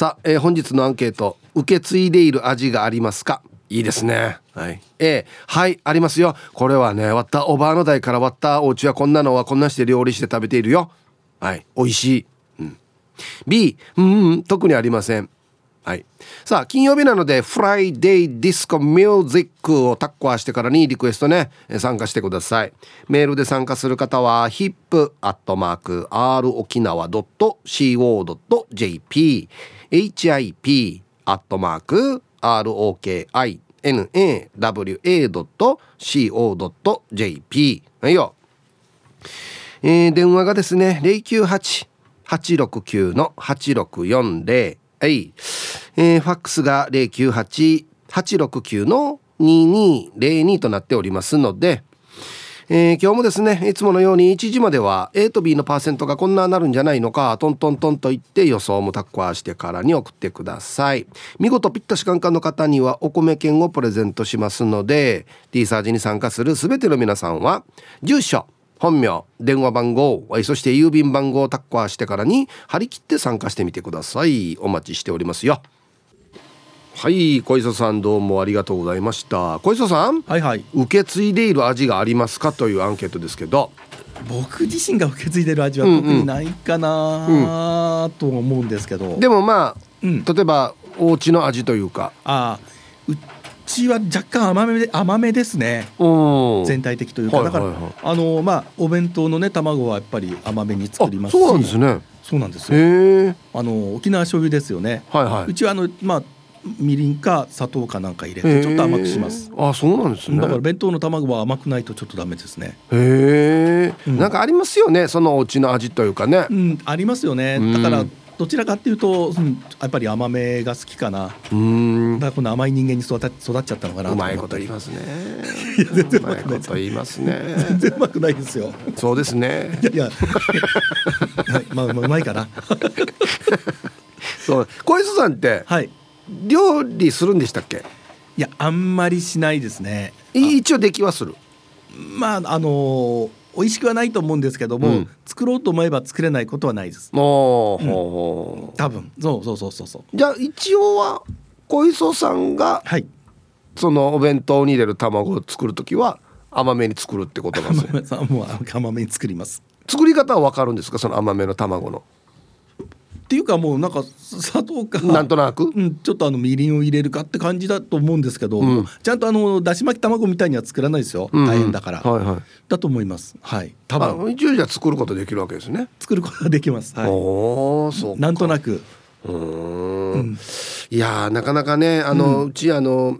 さあ、えー、本日のアンケート受け継いでいる味がありますか？いいですね。はい。A はいありますよ。これはねわったーおばあの代からわったーお家はこんなのはこんなして料理して食べているよ。はい美味しい、うん、B うん、うん、特にありません。はい。さあ、金曜日なので、フライデーディスコミュージックをタッコアしてからにリクエストね、参加してください。メールで参加する方は、hip.rokinawa.co.jp hip アットマーク ROKINAWA.co.jp はいよ。えー、電話がですね、098-869-8640はい。えー、ファックスが098-869の2202となっておりますので、えー、今日もですねいつものように1時までは A と B のパーセントがこんななるんじゃないのかトントントンと言って予想もタッコアしてからに送ってください。見事ピッタシカンカンの方にはお米券をプレゼントしますので T サージに参加する全ての皆さんは住所本名電話番号そして郵便番号をタッカーしてからに張り切って参加してみてください。お待ちしておりますよ。はい小磯さんどうもありがとうございました。小磯さんはいはい。受け継いでいる味がありますかというアンケートですけど。僕自身が受け継いでる味は特にないかなと思うんですけど、でもまあ、うん、例えばお家の味というか。ああちは若干甘めで甘めですね。全体的というか、だから、あのまあお弁当のね卵はやっぱり甘めに作りますし。そうなんですね。そうなんですよ。あの沖縄醤油ですよね、はいはい、うちはあのまあみりんか砂糖かなんか入れてちょっと甘くします。あそうなんですね。だから弁当の卵は甘くないとちょっとダメですね。へえ、うん、なんかありますよねそのお家の味というかね。うんありますよね。だからどちらかっていうと、うん、やっぱり甘めが好きかな。うん。だからこの甘い人間に育育っちゃったのかなうまいこと言いますね。全然うまいこと言いますね。全然うまくないですよ。そうですね。いや。いやまあ、まあ、うまいかな。そう。小磯さんってはい料理するんでしたっけ？いやあんまりしないですね一応出来はするまああのー美味しくはないと思うんですけども、うん、作ろうと思えば作れないことはないです。おうん、多分そうそうそうそうそう。じゃあ一応は小磯さんが、はい、そのお弁当に入れる卵を作る時は甘めに作るってことなんですね。もう甘めに作ります。作り方はわかるんですか？その甘めの卵の。っていうかもうなんか砂糖かなんとなく、うん、ちょっとあのみりんを入れるかって感じだと思うんですけど、うん、ちゃんとあのだし巻き卵みたいには作らないですよ、うん、大変だから、はいはい、だと思います。はい。多分。一応じゃ作ることできるわけですね。作ることができます、はい、おそうなんとなく。うん、いやなかなかねあの、うちあの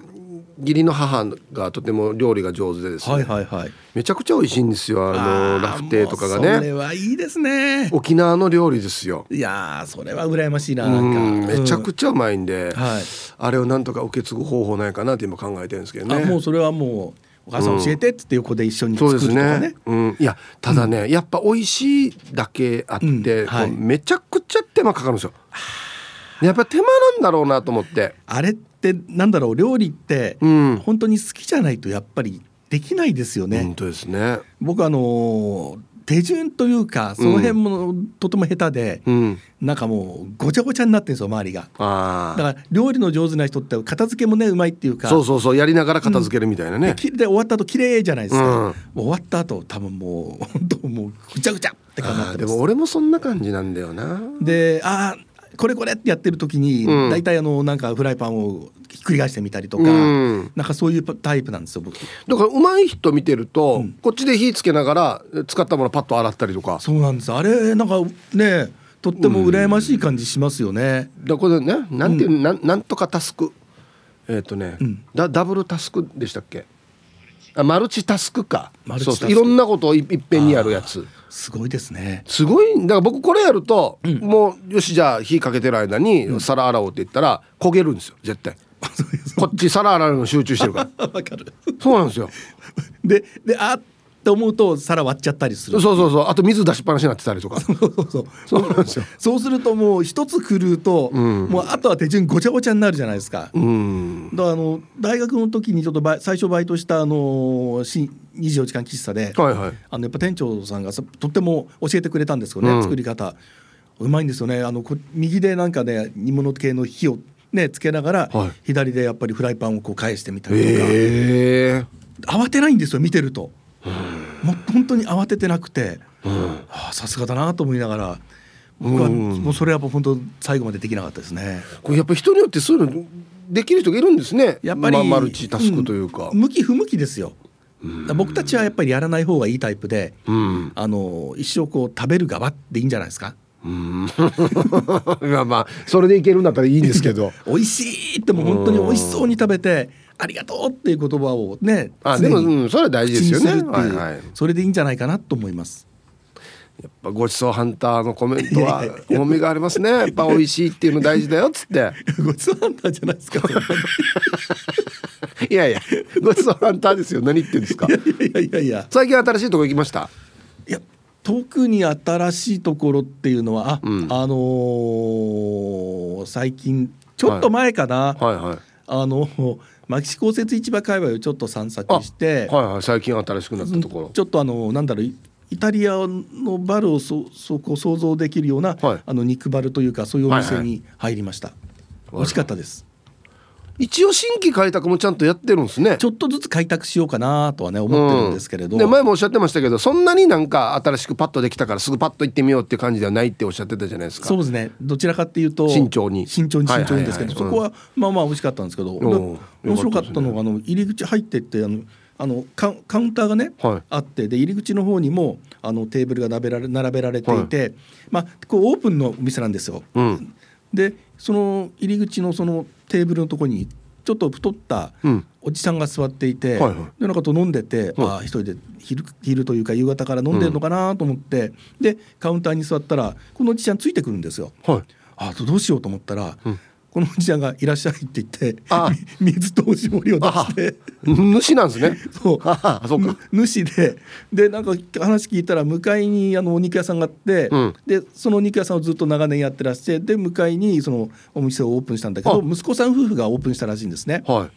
義理の母がとても料理が上手でですね、はいはいはい、めちゃくちゃ美味しいんですよあのラフテーとかがね。それはいいですね。沖縄の料理ですよ。いやそれは羨ましいななんか。めちゃくちゃうまいんで、うん、はい、あれをなんとか受け継ぐ方法ないかなって今考えてるんですけどね。もうそれはもうお母さん教えてっつって横で一緒に作るとかね,、ねうん、いやただね、うん、やっぱ美味しいだけあって、はい、めちゃくちゃ手間かかるんですよ。やっぱ手間なんだろうなと思って。あれってなんだろう料理って、うん、本当に好きじゃないとやっぱりできないですよね。本当ですね。僕あの手順というかその辺もとても下手で、うん、なんかもうごちゃごちゃになってるんですよ周りが。だから料理の上手な人って片付けもねうまいっていうかそうそうそうやりながら片付けるみたいなね、うん、で終わった後綺麗じゃないですか、うん、終わった後多分もう本当もうぐちゃぐちゃって感じになってでも俺もそんな感じなんだよな。でああこれこれってやってる時に、うん、大体あのなんかフライパンをひっくり返してみたりとか、うん、なんかそういうタイプなんですよ僕。だから上手い人見てると、うん、こっちで火つけながら使ったものパッと洗ったりとか。そうなんです。あれなんかねとっても羨ましい感じしますよね、だこれねなんていう、うん、なんなんとかタスク。えっ、ー、とね、うん、ダダブルタスクでしたっけ？あマルチタスクか。そういろんなことをいっぺんにやるやつ。すごいですね。すごい。だから僕これやると、うん、もうよしじゃあ火かけてる間に皿洗おうって言ったら焦げるんですよ絶対。こっち皿洗うの集中してるから。わかる。そうなんですよ。でであって思うと皿割っちゃったりする。そうそうそう。あと水出しっぱなしになってたりとか。そうそうそう。そうなんですよ。そうするともう一つ狂うと、うん、もうあとは手順ごちゃごちゃになるじゃないですか、うん、だからあの大学の時にちょっと最初バイトしたあの24時間喫茶で、はいはい、あのやっぱ店長さんがとっても教えてくれたんですよね、うん、作り方。うまいんですよね。あの右でなんかね煮物系の火をねつけながら、はい、左でやっぱりフライパンをこう返してみたりとか、えー、慌てないんですよ見てると、もう本当に慌ててなくてさすがだなと思いながら僕はもうそれは本当最後までできなかったですね。これやっぱ人によってそういうのできる人がいるんですね。やっぱり、まあ、マルチタスクというか、うん、向き不向きですよ。僕たちはやっぱりやらない方がいいタイプで、うん、あの一生こう食べる側でいいんじゃないですか？うん。まあまあそれでいけるんだったらいいんですけど。美味しいっても本当に美味しそうに食べてありがとうっていう言葉をねあでも、うん、それは大事ですよね、はいはい、それでいいんじゃないかなと思います。やっぱごちそうハンターのコメントは 重みがありますね。やっぱ美味しいっていうの大事だよっつって。ごちそうハンターじゃないですか いやいやごちそうハンターですよ。何言ってんですか。いやいやいや最近新しいとこ行きました？いや特に新しいところっていうのはあ、うん、あのー、最近ちょっと前かな、はい、はい。はいあの牧師公設市場界隈をちょっと散策してはいはい最近新しくなったところ。ちょっとあのなんだろうイタリアのバルをそそこ想像できるような、はい、あの肉バルというかそういうお店に入りました、はいはい、美味しかったです一応新規開拓もちゃんとやってるんですね。ちょっとずつ開拓しようかなとはね思ってるんですけれど、うん、で前もおっしゃってましたけどそんなになんか新しくパッとできたからすぐパッと行ってみようっていう感じではないっておっしゃってたじゃないですか。そうですね。どちらかっていうと慎重に。慎重に慎重にですけど、そこはまあまあ美味しかったんですけど、面白かったのがあの入り口入ってってあのあのカカウンターがね、はい、あってで入り口の方にもあのテーブルが並べられ並べられていて、はい、まあ、こうオープンのお店なんですよ。うん、でその入り口のそのテーブルのとこにちょっと太ったおじさんが座っていて、うんはいはい、でなんかと飲んでて、はい、あ一人で昼昼というか夕方から飲んでるのかなと思って、うん、でカウンターに座ったらこのおじちゃんついてくるんですよ。はい、あどうしようと思ったら、うんこのおじちゃんがいらっしゃいって言って 水とおしぼりを出して。主なんですね。そう。主で。でなんか話聞いたら向かいにあのお肉屋さんがあって、うん、でそのお肉屋さんをずっと長年やってらっしゃってで向かいにそのお店をオープンしたんだけど息子さん夫婦がオープンしたらしいんですね。は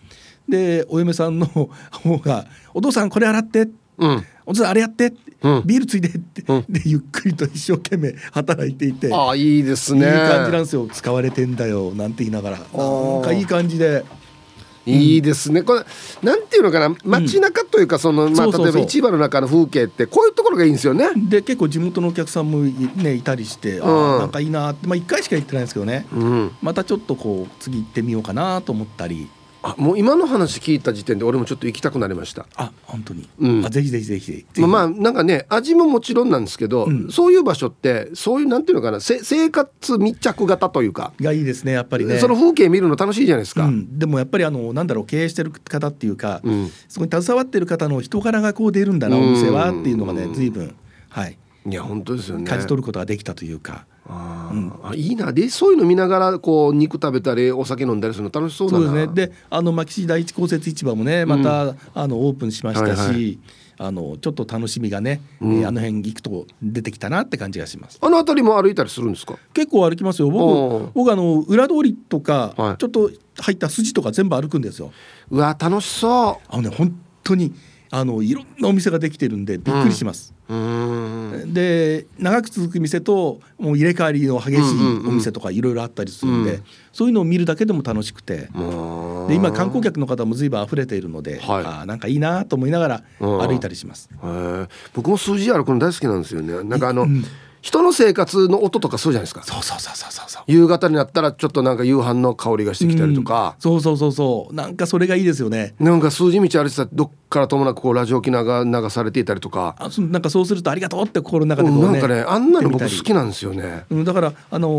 い、でお嫁さんの方が「お父さんこれ洗って」って。うん、お父さんあれやって。うん、ビールついでって、うん、でゆっくりと一生懸命働いていて。ああいいですね。いい感じなんですよ。使われてんだよなんて言いながら。なんかいい感じで。いいですね、これなんていうのかな。街中というかその、まあ、例えば市場の中の風景ってこういうところがいいんですよね。で結構地元のお客さんもねいたりして、うん、あなんかいいなって。まあ1回しか行ってないんですけどね、うん、またちょっとこう次行ってみようかなと思ったりあもう今の話聞いた時点で俺もちょっと行きたくなりました。あ本当に、うん、あぜひぜひぜひまあ、まあなんかね味ももちろんなんですけど、うん、そういう場所ってそういうなんていうのかなせ生活密着型というかがいいですねやっぱりね。その風景見るの楽しいじゃないですか、うん、でもやっぱりあのなんだろう経営してる方っていうか、そこに携わってる方の人柄がこう出るんだなお店はっていうのがね随分はい。いや本当ですよね。感じ取ることができたというかあ、うん、あいいな。でそういうの見ながらこう肉食べたりお酒飲んだりするの楽しそうだ。なそうですね。であの牧師第一公設市場もねまた、うん、あのオープンしましたし、はいはい。あのちょっと楽しみがね、うん、えー、あの辺行くと出てきたなって感じがします。あの辺りも歩いたりするんですか？結構歩きますよ。僕僕あの裏通りとか、はい、ちょっと入った筋とか全部歩くんですよ。うわ楽しそう。あのね本当にあのいろんなお店ができてるんでびっくりします。うん、で長く続く店ともう入れ替わりの激しいお店とかいろいろあったりするんで、うん、そういうのを見るだけでも楽しくて。で今観光客の方も随分溢れているので、はい、あなんかいいなと思いながら歩いたりします。僕も数字歩くの大好きなんですよね。なんかあの、うん。人の生活の音とかそうじゃないですか。そうそうそうそうそう。夕方になったらちょっとなんか夕飯の香りがしてきたりとか、うん、そうそうそうそう。なんかそれがいいですよね。なんか数字道歩いてたどっからともなくこうラジオ機能が流されていたりとか。あそなんかそうするとありがとうって心の中でこう、ね、なんかねあんなの僕好きなんですよね、うん、だからあの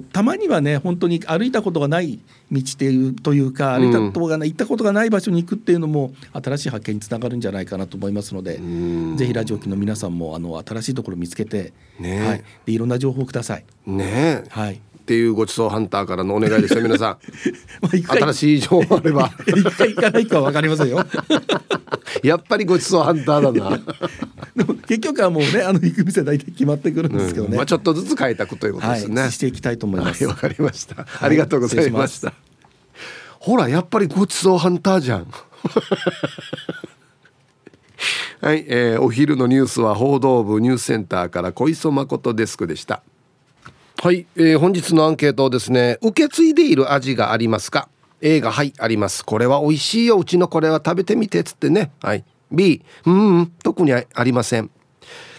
ー、たまにはね本当に歩いたことがない道っていうというか歩いたことがない、うん、行ったことがない場所に行くっていうのも新しい発見につながるんじゃないかなと思いますので、ぜひラジオ機の皆さんもあの新しいところ見つけて、ね。はい、でいろんな情報ください。ね。はいっていうごちそうハンターからのお願いですよ皆さん。新しい情報あれば。一回行かないかわかりませんよ。やっぱりごちそうハンターだな。でも結局はもうねあの行く店大体決まってくるんですけどね、うん、まあちょっとずつ開拓ということですね、はい、していきたいと思います。わ、はい、かりました、ありがとうございました。ほらやっぱりごちそうハンターじゃん。はい、えー、お昼のニュースは報道部ニュースセンターから小磯誠デスクでしたはい、えー、本日のアンケートですね受け継いでいる味がありますか？A がはいあります。これは美味しいよ。うちのこれは食べてみてっつってね。はい。B うん特にありません。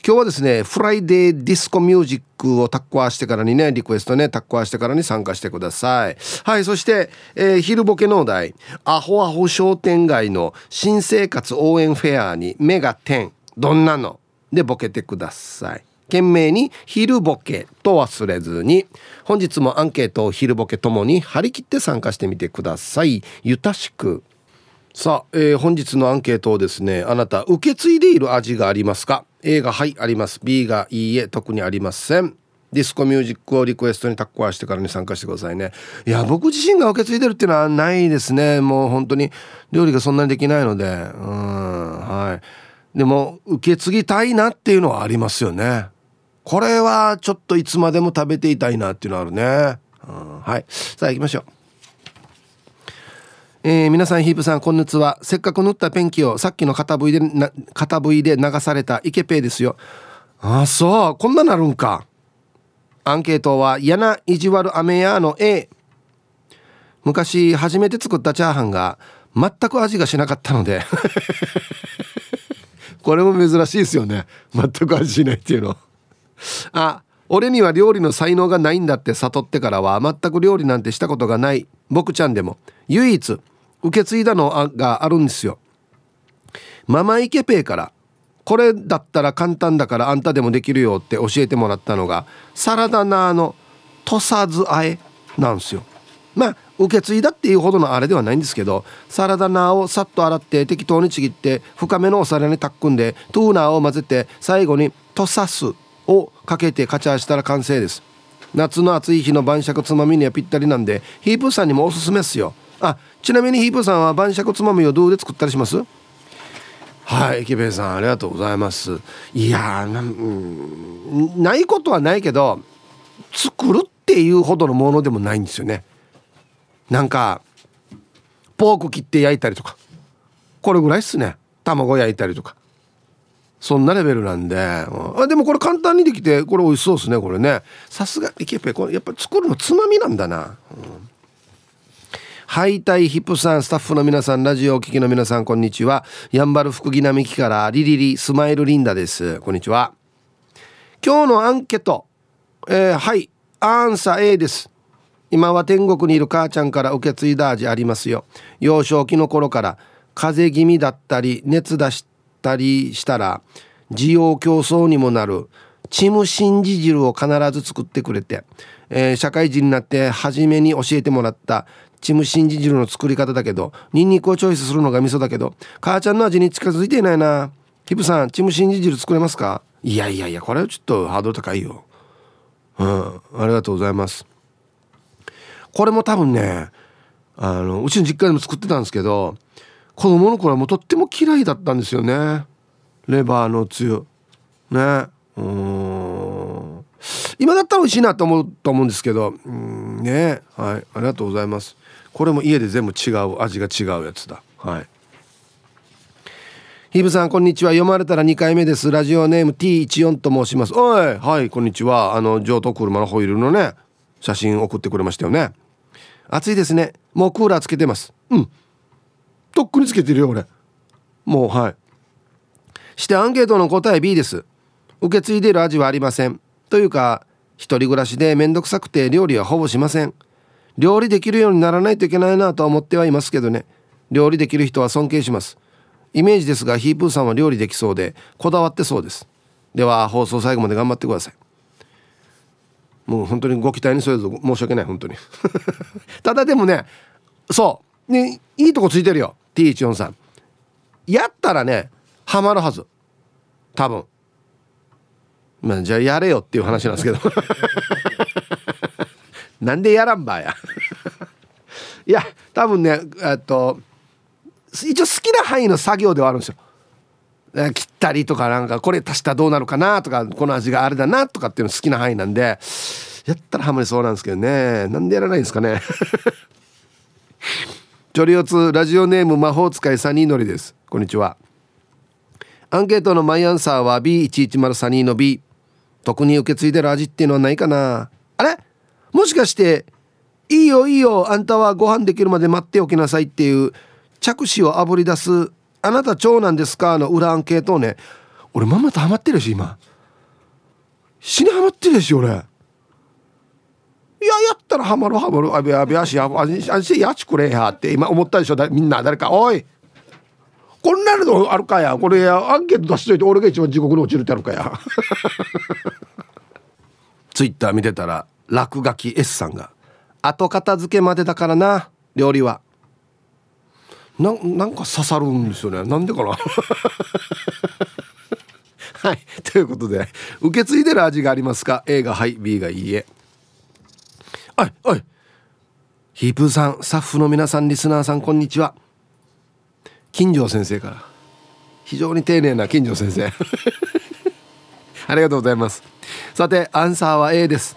今日はですねフライデーディスコミュージックをタッコアしてからにねリクエストねタッコアしてからに参加してください。はいそして、えー、昼ボケのお題アホアホ商店街の新生活応援フェアに目が点。どんなの？でボケてください。件名に昼ボケと忘れずに本日もアンケートを昼ボケともに張り切って参加してみてください。ゆたしく。さあ、えー、本日のアンケートをですねあなた受け継いでいる味がありますか？A がはいあります。B がいいえ特にありません。ディスコミュージックをリクエストにタッコアしてからに参加してくださいね。いや僕自身が受け継いでるっていうのはないですね。もう本当に料理がそんなにできないので。うんはい。でも受け継ぎたいなっていうのはありますよね。これはちょっといつまでも食べていたいなっていうのあるね、うん、はい。さあ行きましょう。えー、皆さんヒープさんこんにちは。せっかく塗ったペンキをさっきの片 V でな片 V で流されたイケペイですよ。ああそう。こんななるんか。アンケートは嫌な意地悪アメヤーの A 昔初めて作ったチャーハンが全く味がしなかったので。これも珍しいですよね。全く味しないっていうの。あ俺には料理の才能がないんだって悟ってからは全く料理なんてしたことがない。僕ちゃんでも。唯一受け継いだのがあるんですよ。ママイケペイから。これだったら簡単だからあんたでもできるよって教えてもらったのがサラダナーの土佐酢あえなんですよ。まあ受け継いだっていうほどのあれではないんですけどサラダナーをさっと洗って適当にちぎって深めのお皿にタックんでトゥーナーを混ぜて最後に土佐酢をかけてカチャーしたら完成です。夏の暑い日の晩酌つまみにはぴったりなんでヒープさんにもおすすめっすよ。あちなみにヒープさんは晩酌つまみをどうで作ったりします？はい駅弁さんありがとうございます。いやな,、うん、ないことはないけど作るっていうほどのものでもないんですよね。なんかポーク切って焼いたりとか。これぐらいっすね。卵焼いたりとか。そんなレベルなんで、うん、あでもこれ簡単にできてこれ美味しそうですねこれね。さすがイケペこれやっぱ作るのつまみなんだな、うん、ハイタイヒップさんスタッフの皆さんラジオお聞きの皆さんこんにちは。やんばる福木並木からリリリスマイルリンダです。こんにちは。今日のアンケート、えー、はい。アンサー A です。今は天国にいる母ちゃんから受け継いだ味ありますよ。幼少期の頃から風邪気味だったり熱出してったりしたら需要競争にもなるチムシンジ汁を必ず作ってくれて、えー、社会人になって初めに教えてもらったチムシンジ汁の作り方だけどニンニクをチョイスするのが味噌だけど母ちゃんの味に近づいていないな。ヒプさんチムシンジ汁作れますか？いやいやいやこれはちょっとハードル高いよ。うんありがとうございます。これも多分ねあのうちの実家でも作ってたんですけど子供の頃はもうとっても嫌いだったんですよね。レバーのつゆ。ね。うん。今だったら美味しいなと思うと思うんですけど。うん。ね。はい。ありがとうございます。これも家で全部違う味が違うやつだ。はい。ヒブさんこんにちは。読まれたら2回目です。ラジオネーム T14 と申します。おい。はい。こんにちは。あの上等車のホイールのね写真送ってくれましたよね。暑いですね。もうクーラーつけてます。うん。とっくにつけてるよ俺。もうはい。してアンケートの答え B です。受け継いでる味はありません。というか一人暮らしでめんどくさくて料理はほぼしません。料理できるようにならないといけないなとは思ってはいますけどね。料理できる人は尊敬します。イメージですがヒープーさんは料理できそうでこだわってそうです。では放送最後まで頑張ってください。もう本当にご期待に添えず申し訳ない本当に。ただでもねそう。ねいいとこついてるよ。T14 さん。やったらねハマるはず。多分。まあじゃあやれよっていう話なんですけど。なんでやらんばや。いや多分ねえっと一応好きな範囲の作業ではあるんですよ。切ったりとかなんかこれ足したらどうなるかなとかこの味があれだなとかっていうの好きな範囲なんで。やったらハマりそうなんですけどね。なんでやらないんですかね。チョリオツラジオネーム魔法使いサニーのりです。こんにちは。アンケートのマイアンサーは B110 サニーの B 特に受け継いでる味っていうのはないかな。あれ？もしかして「いいよいいよあんたはご飯できるまで待っておきなさい」っていう着手をあぶり出す「あなた長男ですか?」の裏アンケートをね。俺ママとハマってるし今。死にハマってるし俺。いややったらハマるハマる。あべあべ足ああしやちくれやって今思ったでしょ。みんな誰か。おい。こんなのあるかや。これやアンケート出しといて俺が一番地獄に落ちるってあるかや。ツイッター見てたら落書き S さんが「後片付けまでだからな料理は」ななんか刺さるんですよね。なんでかな。はい。ということで受け継いでる味がありますか？A がはい B がいいえ。はいはい。ヒープーさんスタッフの皆さんリスナーさんこんにちは。金城先生から。非常に丁寧な金城先生。ありがとうございます。さてアンサーは A です。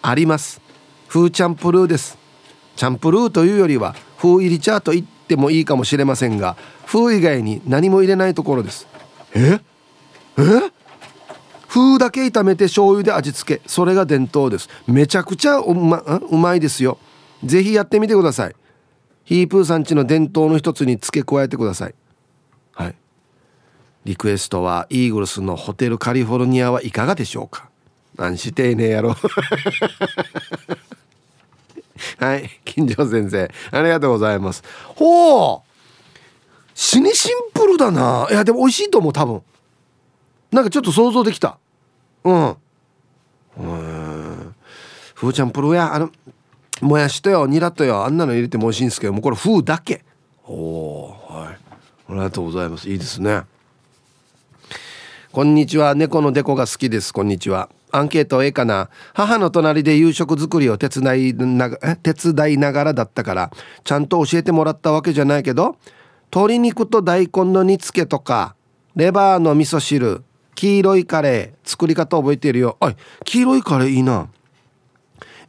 あります。フーチャンプルーです。チャンプルーというよりは風入り茶と言ってもいいかもしれませんが風以外に何も入れないところです。え？え？風だけ炒めて醤油で味付け。それが伝統です。めちゃくちゃうまうまいですよ。ぜひやってみてください。ヒープーさんちの伝統の一つに付け加えてください。はい。リクエストはイーグルスのホテルカリフォルニアはいかがでしょうか？何してねえやろはい。金城先生ありがとうございます。ほう！死にシンプルだな。いやでも美味しいと思う多分。なんかちょっと想像できた。うん。うんふーちゃんプロや。あのもやしとよ。ニラとよ。あんなの入れても美味しいんですけどもうこれ風だけ。おおはい。ありがとうございます。いいですね。こんにちは。猫のデコが好きです。こんにちは。アンケート A かな。母の隣で夕食作りを手伝いな手伝いながらだったからちゃんと教えてもらったわけじゃないけど鶏肉と大根の煮付けとかレバーの味噌汁黄色いカレー作り方覚えているよ。あい黄色いカレーいいな。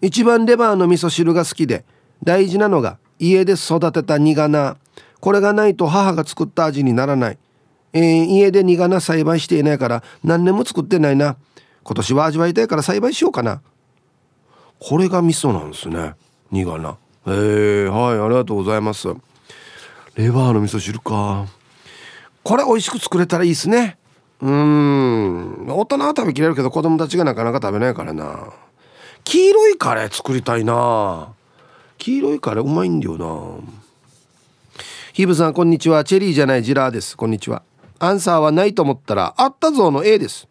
一番レバーの味噌汁が好きで大事なのが家で育てた苦菜。これがないと母が作った味にならない、えー、家で苦菜栽培していないから何年も作ってないな。今年は味わいたいから栽培しようかな。これが味噌なんですね。苦菜。えー、はいありがとうございます。レバーの味噌汁か。これ美味しく作れたらいいですね。うん。大人は食べきれるけど子供たちがなかなか食べないからな。黄色いカレー作りたいな。黄色いカレーうまいんだよな。ヒブさんこんにちは。チェリーじゃないジラーです。こんにちは。アンサーはないと思ったらあったぞの A です。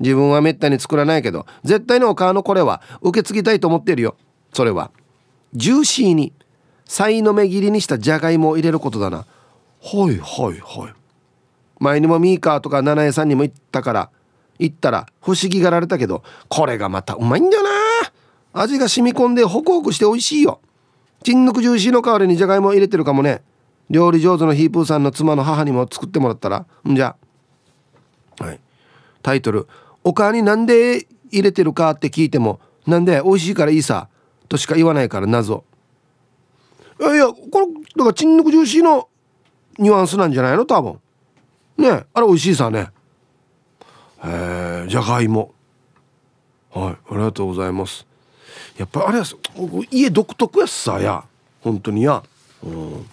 自分はめったに作らないけど絶対にお母のこれは受け継ぎたいと思ってるよ。それはジューシーにさいの目切りにしたじゃがいもを入れることだな。はいはいはい。前にもミーカーとか七重さんにも言ったから行ったら不思議がられたけどこれがまたうまいんだよな。味が染み込んでホクホクして美味しいよ。チンヌクジューシーの代わりにじゃがいも入れてるかもね。料理上手のヒープーさんの妻の母にも作ってもらったら。んじゃはい。タイトル「おかになんで入れてるか?」って聞いても「なんで美味しいからいいさ」としか言わないから謎いやいやこれだからチンヌクジューシーのニュアンスなんじゃないの？多分。ねあれ美味しいさね。へえじゃがいも。はいありがとうございます。やっぱりあれは家独特やっさや。本当にや。うん。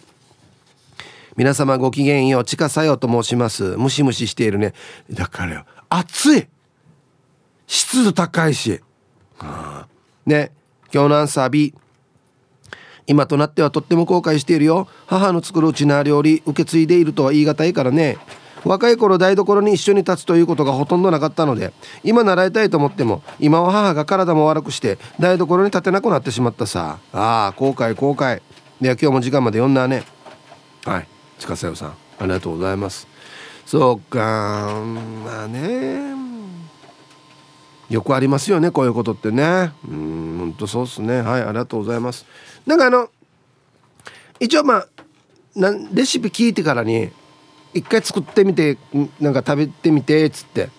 皆様ごきげんようちかさよと申します。ムシムシしているね。だからよ暑い。湿度高いし、はあ、ね今日のアンサー B 今となってはとっても後悔しているよ。母の作るうちな料理受け継いでいるとは言い難いからね。若い頃台所に一緒に立つということがほとんどなかったので今習いたいと思っても今は母が体も悪くして台所に立てなくなってしまったさ。ああ後悔後悔。で今日も時間まで読んだね。はい。塚さよさんありがとうございます。そうかまあね。よくありますよねこういうことってね。うんほんとそうっすね。はいありがとうございます。なんかあの一応まあなレシピ聞いてからに一回作ってみてなんか食べてみてっつって。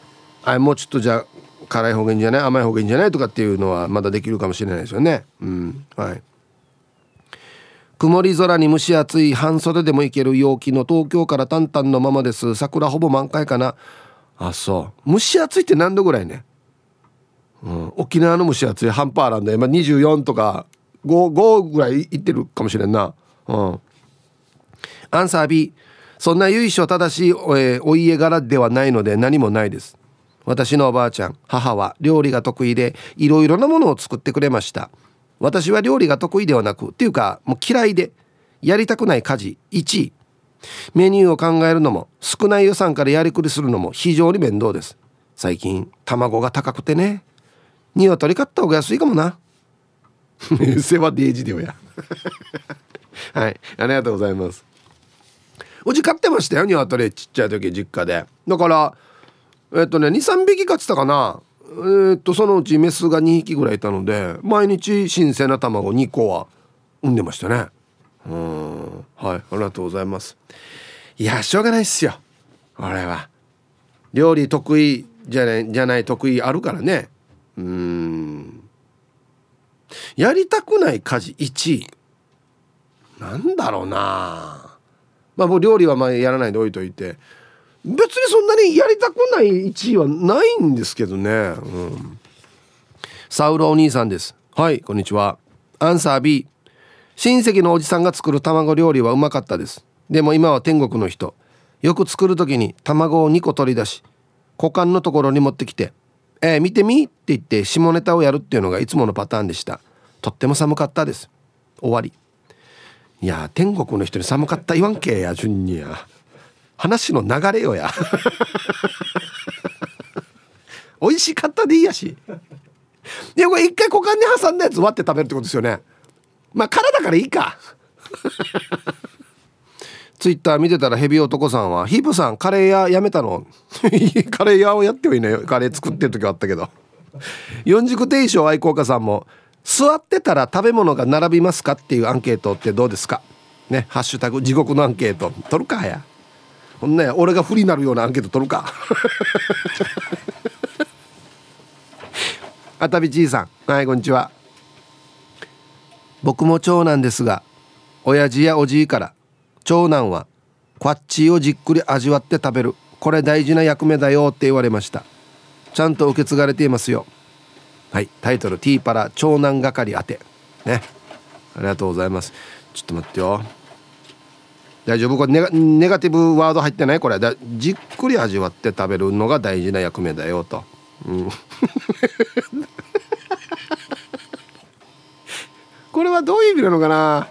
あもうちょっとじゃあ辛い方がいいんじゃない？甘い方がいいんじゃない？とかっていうのはまだできるかもしれないですよね。うん。はい。曇り空に蒸し暑い半袖でもいける陽気の東京から淡々のままです。桜ほぼ満開かな。あそう。蒸し暑いって何度ぐらいね？うん、沖縄の蒸し暑いハンパーランで、まあ、24とか 5, 5ぐらいいってるかもしれんな。うん。アンサー B そんな由緒正しいお,、えー、お家柄ではないので何もないです。私のおばあちゃん母は料理が得意でいろいろなものを作ってくれました。私は料理が得意ではなくっていうかもう嫌いでやりたくない家事1位。メニューを考えるのも少ない予算からやりくりするのも非常に面倒です。最近卵が高くてね。鶏買った方が安いかもな。世話デージでよや。はいありがとうございます。うち飼ってましたよ鶏ちっちゃい時実家で。だからえっとね23匹飼ってたかな。えっとそのうちメスが2匹ぐらいいたので毎日新鮮な卵2個は産んでましたね。うん。はいありがとうございます。いやしょうがないっすよ。俺は。料理得意じゃないじゃない得意あるからね。うん。やりたくない家事1位。なんだろうな。まあもう料理はまあやらないで置いといて。別にそんなにやりたくない1位はないんですけどね。うん。サウロお兄さんです。はいこんにちは。アンサー B 親戚のおじさんが作る卵料理はうまかったです。でも今は天国の人。よく作る時に卵を2個取り出し股間のところに持ってきて「えー、見てみ」って言って下ネタをやるっていうのがいつものパターンでした。とっても寒かったです。終わり。いや天国の人に寒かった言わんけや順にや。話の流れよや。美味しかったでいいやし。でこれ一回股間に挟んだやつ割って食べるってことですよね。まあ体からいいか。ツイッター見てたらヘビ男さんは「ヒープさんカレー屋やめたの？カレー屋をやってはいないカレー作ってる時はあったけど。四軸定称愛好家さんも「座ってたら食べ物が並びますか?」っていうアンケートってどうですか？ねハッシュタグ地獄のアンケート。取るかや。ほんね俺が不利になるようなアンケート取るか。あたびちいさん。はいこんにちは。僕も長男ですが親父やおじいから長男はこっちをじっくり味わって食べる。これ大事な役目だよって言われました。ちゃんと受け継がれていますよはいタイトル「ティパラ長男係当て」ね。ありがとうございます。ちょっと待ってよ。大丈夫？これネガネガティブワード入ってない？これ。だじっくり味わって食べるのが大事な役目だよと、うん。これはどういう意味なのかな？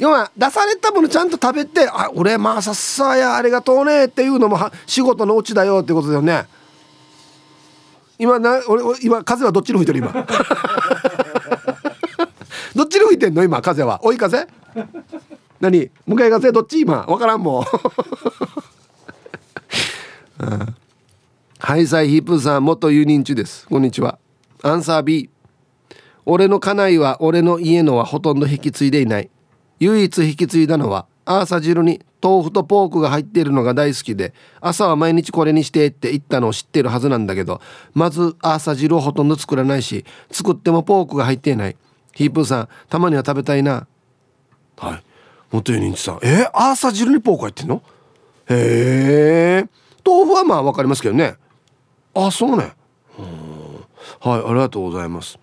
要は出されたものちゃんと食べて「あ俺まあさっさやありがとうね」っていうのも仕事のオチだよってことだよね。今な俺今風はどっちに吹いてる今？どっちに吹いてんの今風は？追い風？何？向かい風？どっち？今？分からんも ん。ハイサイヒップさん元輸入中です。こんにちは。アンサー B 俺の家内は俺の家のはほとんど引き継いでいない。唯一引き継いだのはアーサ汁に豆腐とポークが入っているのが大好きで朝は毎日これにしてって言ったのを知ってるはずなんだけどまずアーサ汁をほとんど作らないし作ってもポークが入っていない。ヒープーさんたまには食べたいな。はい。元ユニンチさん。えー、アーサ汁にポーク入ってんの？へえ。豆腐はまあ分かりますけどね。あそうね。はいありがとうございます。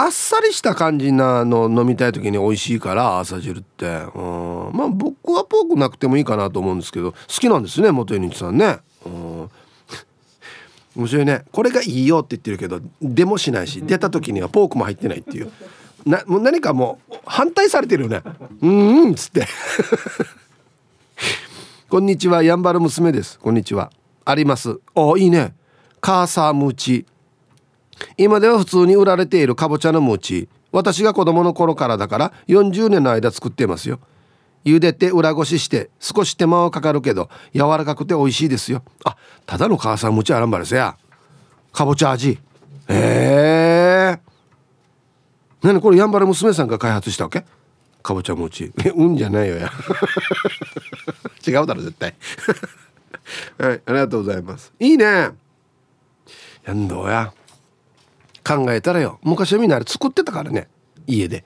あっさりした感じなの飲みたい時に美味しいから朝汁って。うん。まあ僕はポークなくてもいいかなと思うんですけど好きなんですね元ユニさんね。うん。面白いね。これがいいよって言ってるけど出もしないし出た時にはポークも入ってないっていう。なもう何かもう反対されてるよね。うんうんっつって。こんにちはやんばる娘です。こんにちは。あります。おいいね。カーサームチ。今では普通に売られているかぼちゃの餅。私が子供の頃からだから40年の間作ってますよ。茹でて裏ごしして少し手間はかかるけど柔らかくて美味しいですよ。あただの母さん餅あらんばですや。かぼちゃ味。ええ。ー、何これやんばる娘さんが開発したわけ？かぼちゃ餅。えうんじゃないよや。違うだろ絶対。はいありがとうございます。いいね。やんどうや。考えたらよ。昔はみんなあれ作ってたからね。家で。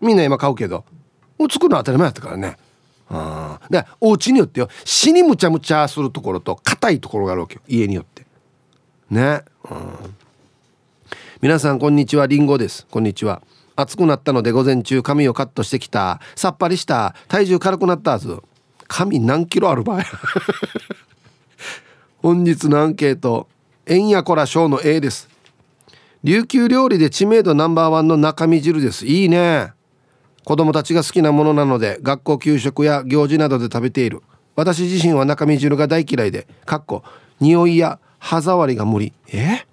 みんな今買うけど。もう作るの当たり前だったからね。あでお家によってよ。死にむちゃむちゃするところと硬いところがあるわけよ。家によって。ね。うん、皆さんこんにちは。りんごです。こんにちは。暑くなったので午前中髪をカットしてきた。さっぱりした。体重軽くなったはず。髪何キロある場合 本日のアンケート。円やこら賞の A です。琉球料理で知名度ナンバーワンの中身汁です。いいね。子供たちが好きなものなので学校給食や行事などで食べている。私自身は中身汁が大嫌いでかっこ匂いや歯触りが無理。え？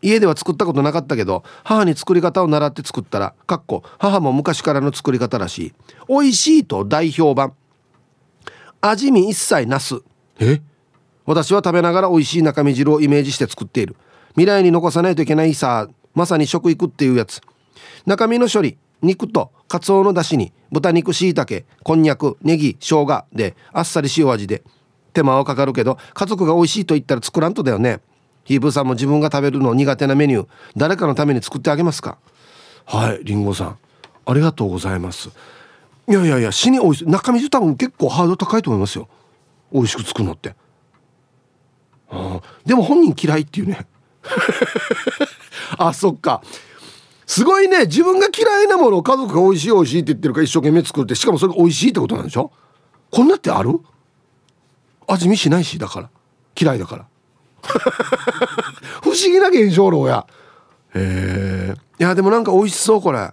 家では作ったことなかったけど母に作り方を習って作ったらかっこ母も昔からの作り方らしい。美味しいと大評判。味見一切なす。え？私は食べながら美味しい中身汁をイメージして作っている未来に残さないといけないさまさに食育っていうやつ。中身の処理肉とカツオの出汁に豚肉しいたけこんにゃくネギ生姜であっさり塩味で手間はかかるけど家族が美味しいと言ったら作らんとだよね。ヒープさんも自分が食べるの苦手なメニュー誰かのために作ってあげますか？はいりんごさん。ありがとうございます。いやいやいや死においしい。中身多分結構ハード高いと思いますよ。美味しく作るのって。あでも本人嫌いっていうね。あそっか。すごいね。自分が嫌いなものを家族が美味しい美味しいって言ってるから一生懸命作ってしかもそれが美味しいってことなんでしょ？こんなってある？味見しないしだから。嫌いだから。不思議な現象論や。へえいやでもなんか美味しそうこれ。はい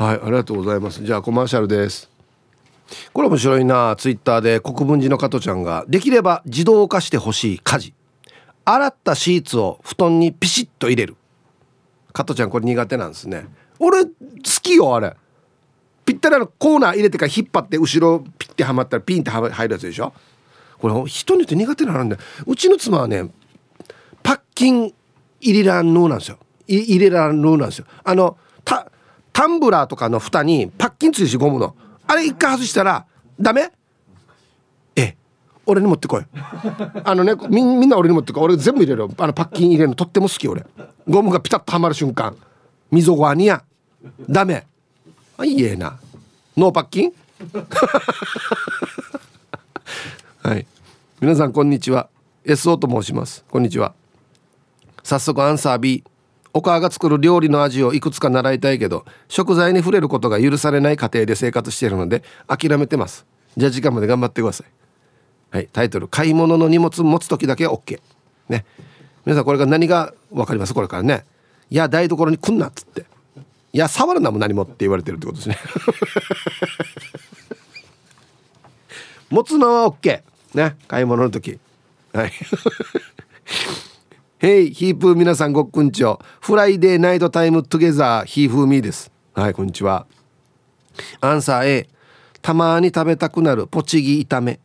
ありがとうございます。じゃあコマーシャルです。これ面白いな。ツイッターで国分寺の加トちゃんができれば自動化してほしい家事。洗ったシーツを布団にピシッと入れる。加トちゃんこれ苦手なんですね。俺好きよあれ。ぴったりのコーナー入れてから引っ張って後ろピッてはまったらピンって入るやつでしょ。これ人によって苦手なんでうちの妻はねパッキン入れらんのなんですよ。入れらんのなんですよ。あのタンブラーとかの蓋にパッキンついてしゴムの。あれ一回外したらダメ？俺に持ってこい。あのねみみんな俺に持ってこい。俺全部入れるあのパッキン入れるの。とっても好き俺。ゴムがピタッとはまる瞬間。溝側にや。ダメ。あいいえな。ノーパッキン？はい。皆さんこんにちは。SO と申します。こんにちは。早速アンサー B お母が作る料理の味をいくつか習いたいけど食材に触れることが許されない家庭で生活しているので諦めてます。じゃあ時間まで頑張ってください。はいタイトル買い物の荷物持つ時だけ OK ね。皆さんこれが何が分かります？これからね。いや台所に来んなっつって。いや触るなも何もって言われてるってことですね。持つのは OK ね。買い物の時。はい。Hey ヒーぷー皆さんごっくんちょ Friday night time together ヒーフーミーです。はいこんにちは。アンサー A たまに食べたくなるポチギ炒め。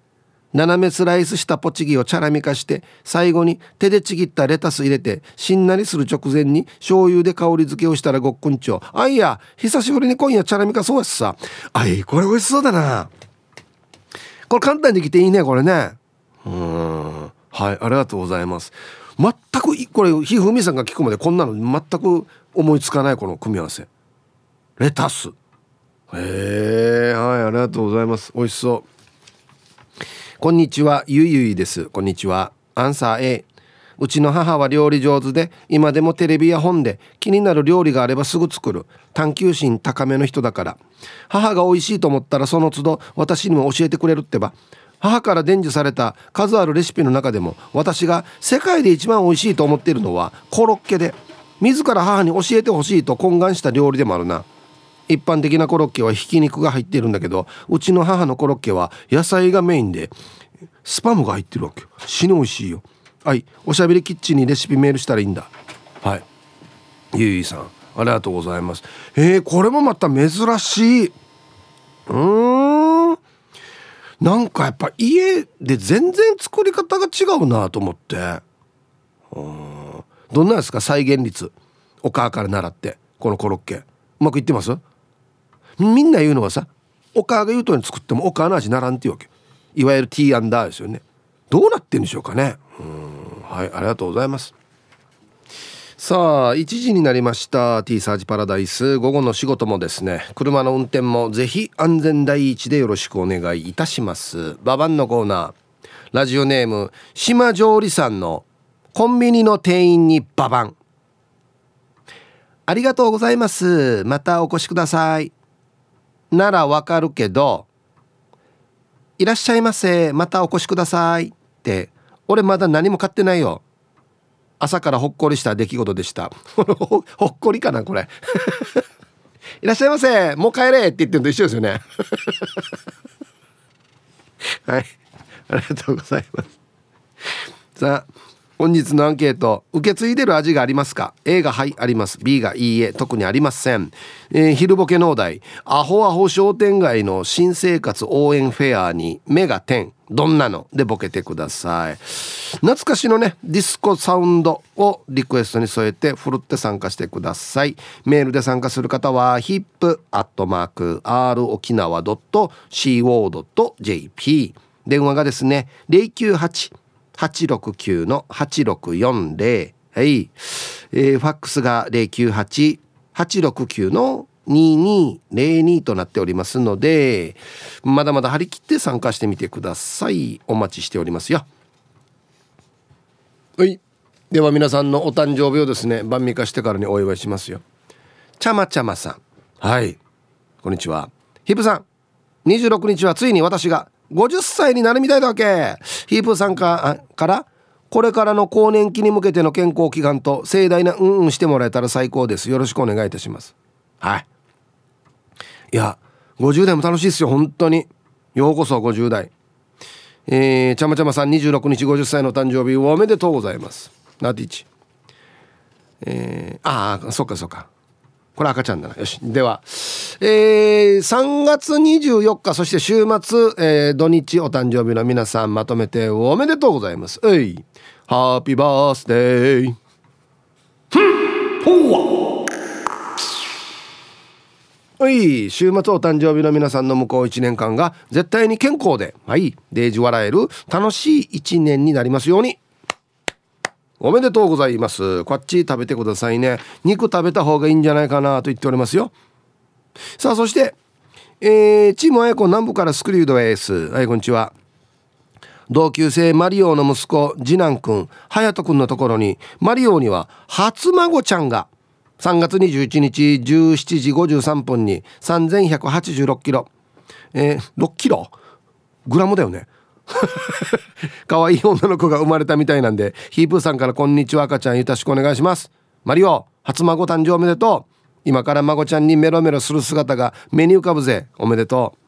斜めスライスしたポチギをチャラみかして最後に手でちぎったレタス入れてしんなりする直前に醤油で香り付けをしたらごっくんちょ。あいや久しぶりに今夜チャラみかそうやしさあいこれ美味しそうだな。これ簡単にできていいねこれね。うん。はいありがとうございます。全くこれひふみさんが聞くまでこんなの全く思いつかないこの組み合わせ。レタス。へえはいありがとうございます。美味しそう。こんにちは。ゆいゆいです。こんにちは。アンサー A うちの母は料理上手で今でもテレビや本で気になる料理があればすぐ作る。探求心高めの人だから。母が美味しいと思ったらその都度私にも教えてくれるってば。母から伝授された数あるレシピの中でも私が世界で一番美味しいと思っているのはコロッケで自ら母に教えてほしいと懇願した料理でもあるな。一般的なコロッケはひき肉が入ってるんだけどうちの母のコロッケは野菜がメインでスパムが入ってるわけよ。死に美味しいよ。はい。おしゃべりキッチンにレシピメールしたらいいんだ。はい。ゆいさん。ありがとうございます。えー、これもまた珍しい。うーん。なんかやっぱ家で全然作り方が違うなと思って。うん。どんなですか？再現率。お母から習って。このコロッケ。うまくいってます？みんな言うのはさお母が言うとおり作ってもお母の味ならんっていうわけ。いわゆる T アンダーですよね。どうなってんでしょうかね。うん。はいありがとうございます。さあ1時になりました。T サージパラダイス。午後の仕事もですね。車の運転もぜひ安全第一でよろしくお願いいたします。ババンのコーナー。ラジオネーム島上里さんのコンビニの店員にババン。ありがとうございます。またお越しください。ならわかるけどいらっしゃいませまたお越しください。って俺まだ何も買ってないよ。朝からほっこりした出来事でした。ほっこりかなこれ。いらっしゃいませもう帰れって言ってると一緒ですよね。はい。ありがとうございます。さあ本日のアンケート受け継いでる味がありますか？A がはいあります。B がいいえ特にありません、えー、昼ボケ農大。アホアホ商店街の新生活応援フェアに目が点。どんなの？でボケてください。懐かしのねディスコサウンドをリクエストに添えてふるって参加してください。メールで参加する方は hip.r 沖縄 .co.jp 電話がですね098 869の8640はい、えー、ファックスが098869の2202となっておりますのでまだまだ張り切って参加してみてください。お待ちしておりますよ。はい。では皆さんのお誕生日をですね晩味化してからにお祝いしますよ。ちゃまちゃまさん。はい。こんにちは。ヒプさん。26日はついに私が50歳になるみたいだけ。ヒープさんかからこれからの更年期に向けての健康祈願と盛大なうんうんしてもらえたら最高です。よろしくお願いいたします。はい。いや50代も楽しいですよ。本当に。ようこそ50代えー、ちゃまちゃまさん26日50歳の誕生日おめでとうございます。ナティチ。えー、ああそっかそっか。これ赤ちゃんだな。よし。ではえー、3月24日そして週末、えー、土日お誕生日の皆さんまとめておめでとうございます。えい。ハッピーバースデーほはい。週末お誕生日の皆さんの向こう1年間が絶対に健康ではい。デージ笑える楽しい1年になりますようにおめでとうございます。こっち食べてくださいね。肉食べた方がいいんじゃないかなと言っておりますよ。さあそして、えー、チームあやこ南部からスクリュードエースはいこんにちは。同級生マリオの息子次男くん隼人くんのところにマリオには初孫ちゃんが3月21日17時53分に3186キロ。えー、6キロ？グラムだよね。可愛い女の子が生まれたみたいなんでヒープーさんからこんにちは赤ちゃんよろしくお願いします。マリオ初孫誕生おめでとう。今から孫ちゃんにメロメロする姿が目に浮かぶぜ。おめでとう。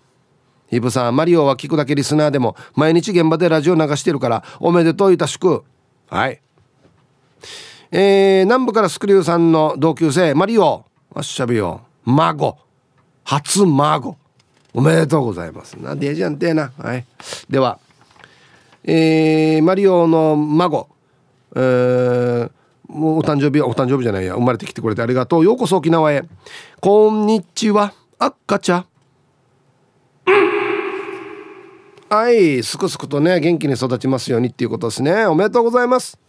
ヒープーさんマリオは聞くだけリスナーでも毎日現場でラジオ流してるからおめでとういたしく。はい。えー、南部からスクリューさんの同級生マリオ。あっしゃべよ。孫。初孫。おめでとうございます。なデージャンテーな。はい。ではえー、マリオの孫、えー、もうお誕生日はお誕生日じゃないや。生まれてきてくれてありがとう。ようこそ沖縄へ。こんにちは。赤ちゃん。はい。すくすくとね元気に育ちますようにっていうことですね。おめでとうございます。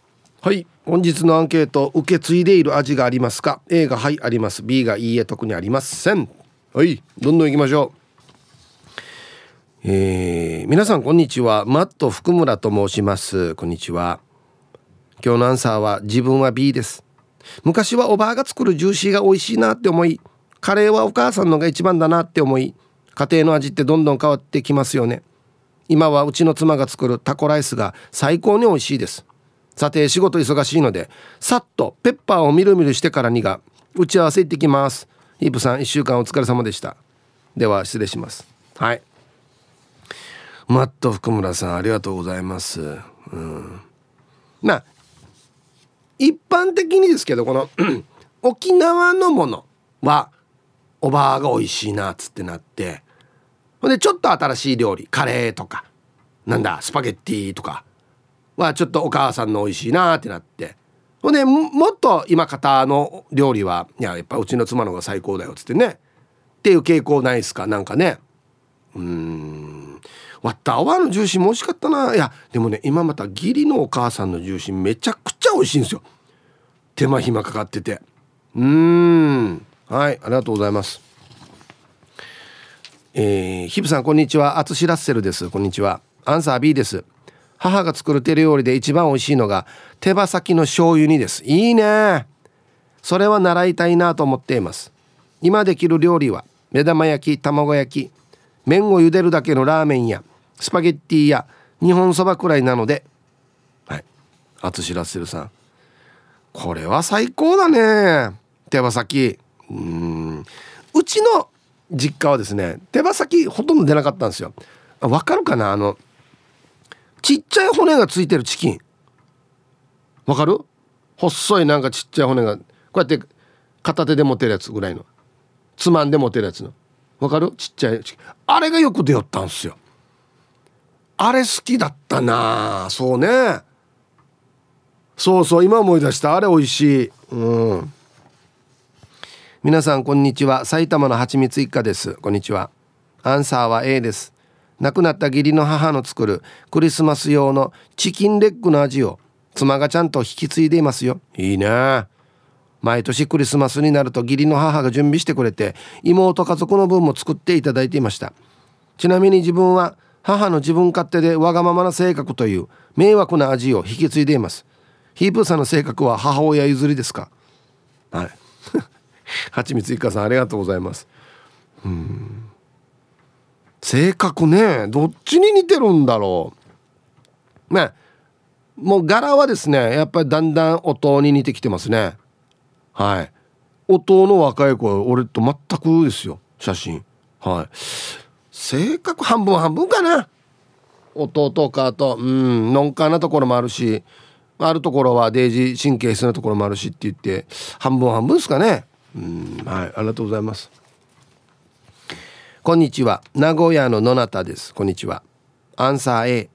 はい。本日のアンケート受け継いでいる味がありますか？A がはいあります。B がいいえ特にありません。はい。どんどん行きましょう。えー、皆さんこんにちは。マット福村と申します。こんにちは。今日のアンサーは自分は B です。昔はおばあが作るジューシーが美味しいなって思いカレーはお母さんのが一番だなって思い家庭の味ってどんどん変わってきますよね。今はうちの妻が作るタコライスが最高に美味しいです。さて仕事忙しいのでさっとペッパーをみるみるしてからにが打ち合わせ行ってきます。イープさん1週間お疲れ様でした。では失礼します。はい。マット福村さんありがとうございます。うん。まあ一般的にですけどこの 沖縄のものはおばあが美味しいなっつってなってほんでちょっと新しい料理カレーとかなんだスパゲッティとかはちょっとお母さんの美味しいなってなってほんでもっと今方の料理はいややっぱうちの妻の方が最高だよっつってね。っていう傾向ないですか？なんかね。うん。わった泡の重心も美味しかったな。いやでもね今また義理のお母さんの重心めちゃくちゃ美味しいんですよ。手間暇かかってて。うん。はいありがとうございます。えー、ヒブさんこんにちは。アツシラッセルです。こんにちは。アンサー B です。母が作る手料理で一番美味しいのが手羽先の醤油煮です。いいね。それは習いたいなと思っています。今できる料理は目玉焼き卵焼き麺を茹でるだけのラーメンやスパゲッティや日本そばくらいなので。はい。淳ラッセルさん。これは最高だね。手羽先。うん。うちの実家はですね手羽先ほとんど出なかったんですよ。わかるかな？あのちっちゃい骨がついてるチキン。わかる？細いなんかちっちゃい骨が。こうやって片手で持てるやつぐらいの。つまんで持てるやつの。わかる？ちっちゃいあれがよく出よったんすよあれ好きだったな。そうね。そうそう今思い出した。あれ美味しい。うん。皆さんこんにちは。埼玉のはちみつ一家です。こんにちは。アンサーは A です。亡くなった義理の母の作るクリスマス用のチキンレッグの味を妻がちゃんと引き継いでいますよ。いいね。毎年クリスマスになると義理の母が準備してくれて妹家族の分も作っていただいていました。ちなみに自分は母の自分勝手でわがままな性格という迷惑な味を引き継いでいます。ヒープーさんの性格は母親譲りですか？はい はちみついかさんありがとうございます。うん。性格ねどっちに似てるんだろう。ねもう柄はですねやっぱりだんだん音に似てきてますね。はい。音の若い子は俺と全くですよ写真。はい。性格半分半分かな。弟かとうんのんかなところもあるしあるところはデイジー神経質なところもあるしって言って半分半分ですかね。うんはいありがとうございます。こんにちは。名古屋の野中です。こんにちは。アンサー A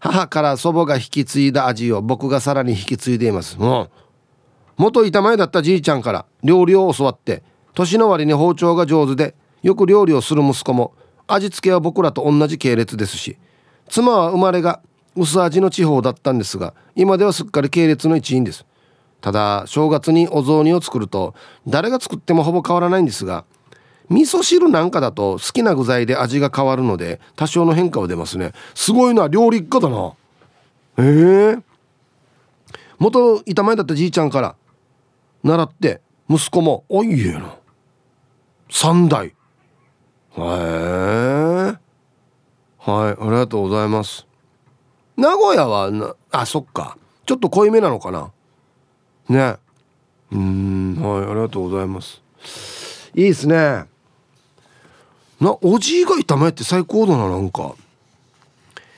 母から祖母が引き継いだ味を僕がさらに引き継いでいます。うん。元板前だったじいちゃんから料理を教わって年の割に包丁が上手でよく料理をする息子も味付けは僕らと同じ系列ですし妻は生まれが薄味の地方だったんですが今ではすっかり系列の一員です。ただ正月にお雑煮を作ると誰が作ってもほぼ変わらないんですが味噌汁なんかだと好きな具材で味が変わるので多少の変化は出ますね。すごいな料理一家だな。ええ。ー、元板前だったじいちゃんから習って息子もおいえな。3代。へえはいありがとうございます。名古屋はなあそっか。ちょっと濃いめなのかな。ね。うんはいありがとうございます。いいですね。なおじいが炒めって最高だななんか。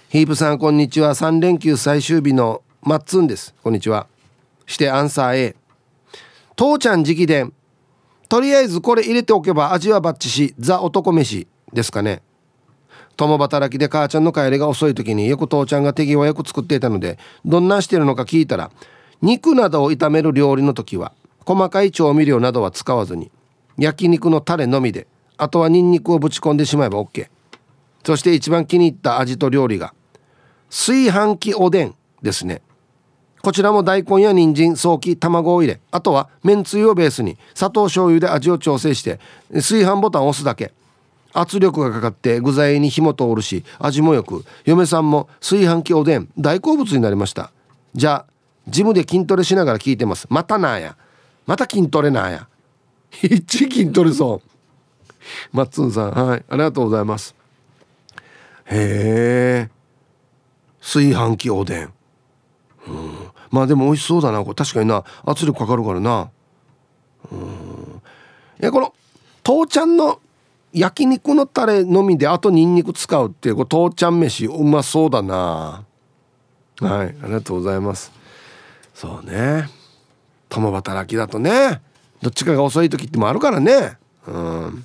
ヒープさんこんにちは。3連休最終日のマッツンです。こんにちは。してアンサー A 父ちゃん直伝。とりあえずこれ入れておけば味はバッチしザ男飯ですかね。共働きで母ちゃんの帰りが遅い時によく父ちゃんが手際よく作っていたのでどんなしてるのか聞いたら肉などを炒める料理の時は細かい調味料などは使わずに焼肉のタレのみであとはニンニクをぶち込んでしまえば OK そして一番気に入った味と料理が炊飯器おでんですね。こちらも大根や人参早期卵を入れあとはめんつゆをベースに砂糖醤油で味を調整して炊飯ボタンを押すだけ。圧力がかかって具材に火も通るし味もよく嫁さんも炊飯器おでん大好物になりました。じゃあジムで筋トレしながら聞いてます。またなや。また筋トレなや。一筋トレそう。マッツンさんはいありがとうございます。へえ炊飯器おでん。まあでも美味しそうだなこれ。確かにな。圧力かかるからな。うん。いやこの父ちゃんの焼肉のタレのみであとニンニク使うっていうこれ父ちゃん飯うまそうだな。はいありがとうございます。そうね。共働きだとね。どっちかが遅い時ってもあるからね。うん。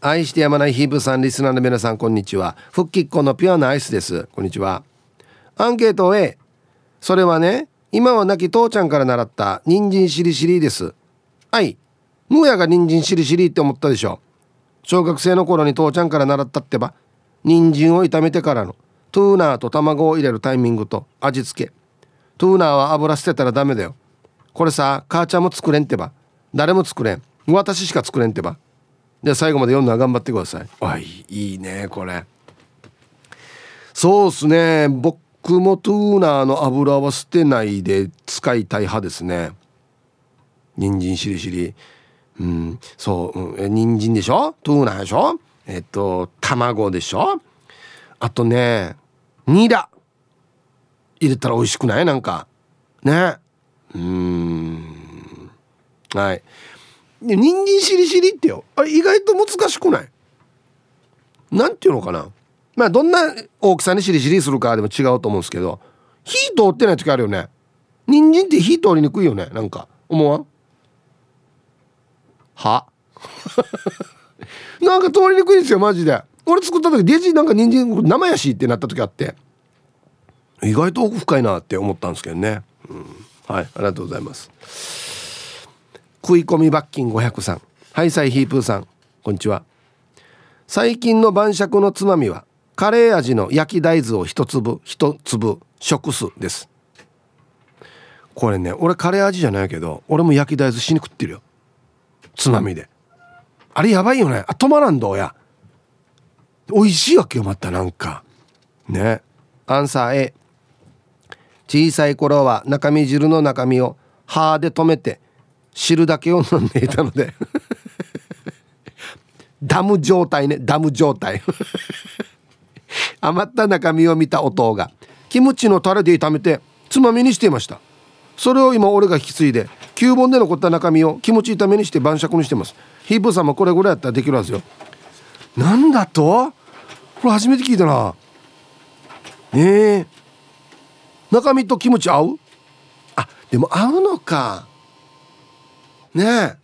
愛してやまないヒープさんリスナーの皆さんこんにちは。復帰っ子のピュアなアイスです。こんにちは。アンケート A それはね今は亡き父ちゃんから習った人参しりしりです。はい。むやが人参しりしりって思ったでしょ。小学生の頃に父ちゃんから習ったってば人参を炒めてからのトゥーナーと卵を入れるタイミングと味付け。トゥーナーは油捨てたらダメだよ。これさ母ちゃんも作れんってば。誰も作れん。私しか作れんってば。で最後まで読んだら頑張ってください。あいいねこれ。そうっすね。僕もトゥーナーの油は捨てないで使いたい派ですね。人参しりしり。うん。そう、うん、人参でしょ？トゥーナーでしょ？えっと卵でしょ？あとねニラ。入れたら美味しくない？なんか。ね。うん。はい。人参しりしりってよ。あれ意外と難しくない？なんていうのかな？まあどんな大きさにしりしりするかでも違うと思うんですけど火通ってない時あるよね。人参って火通りにくいよねなんか。思わん？は？なんか通りにくいんですよマジで。俺作った時デジなんか人参生やしってなった時あって。意外と奥深いなって思ったんですけどね、うん、はいありがとうございます。食い込み罰金500さん。ハイサイヒープーさん。こんにちは。最近の晩酌のつまみは？カレー味の焼き大豆を一粒一粒食すです。これね俺カレー味じゃないけど俺も焼き大豆しに食ってるよ。つまみで。あれやばいよね。あ止まらんどうや美味しいわけよまたなんか。ね。アンサー A 小さい頃は中身汁の中身を歯で止めて汁だけを飲んでいたので。ダム状態ね。ダム状態。余った中身を見たお父がキムチのタレで炒めてつまみにしていました。それを今俺が引き継いで9本で残った中身をキムチ炒めにして晩酌にしてます。ヒープさんもこれぐらいやったらできるはずよ。なんだと？これ初めて聞いたな。ねえ。中身とキムチ合う？あでも合うのか。ねえ。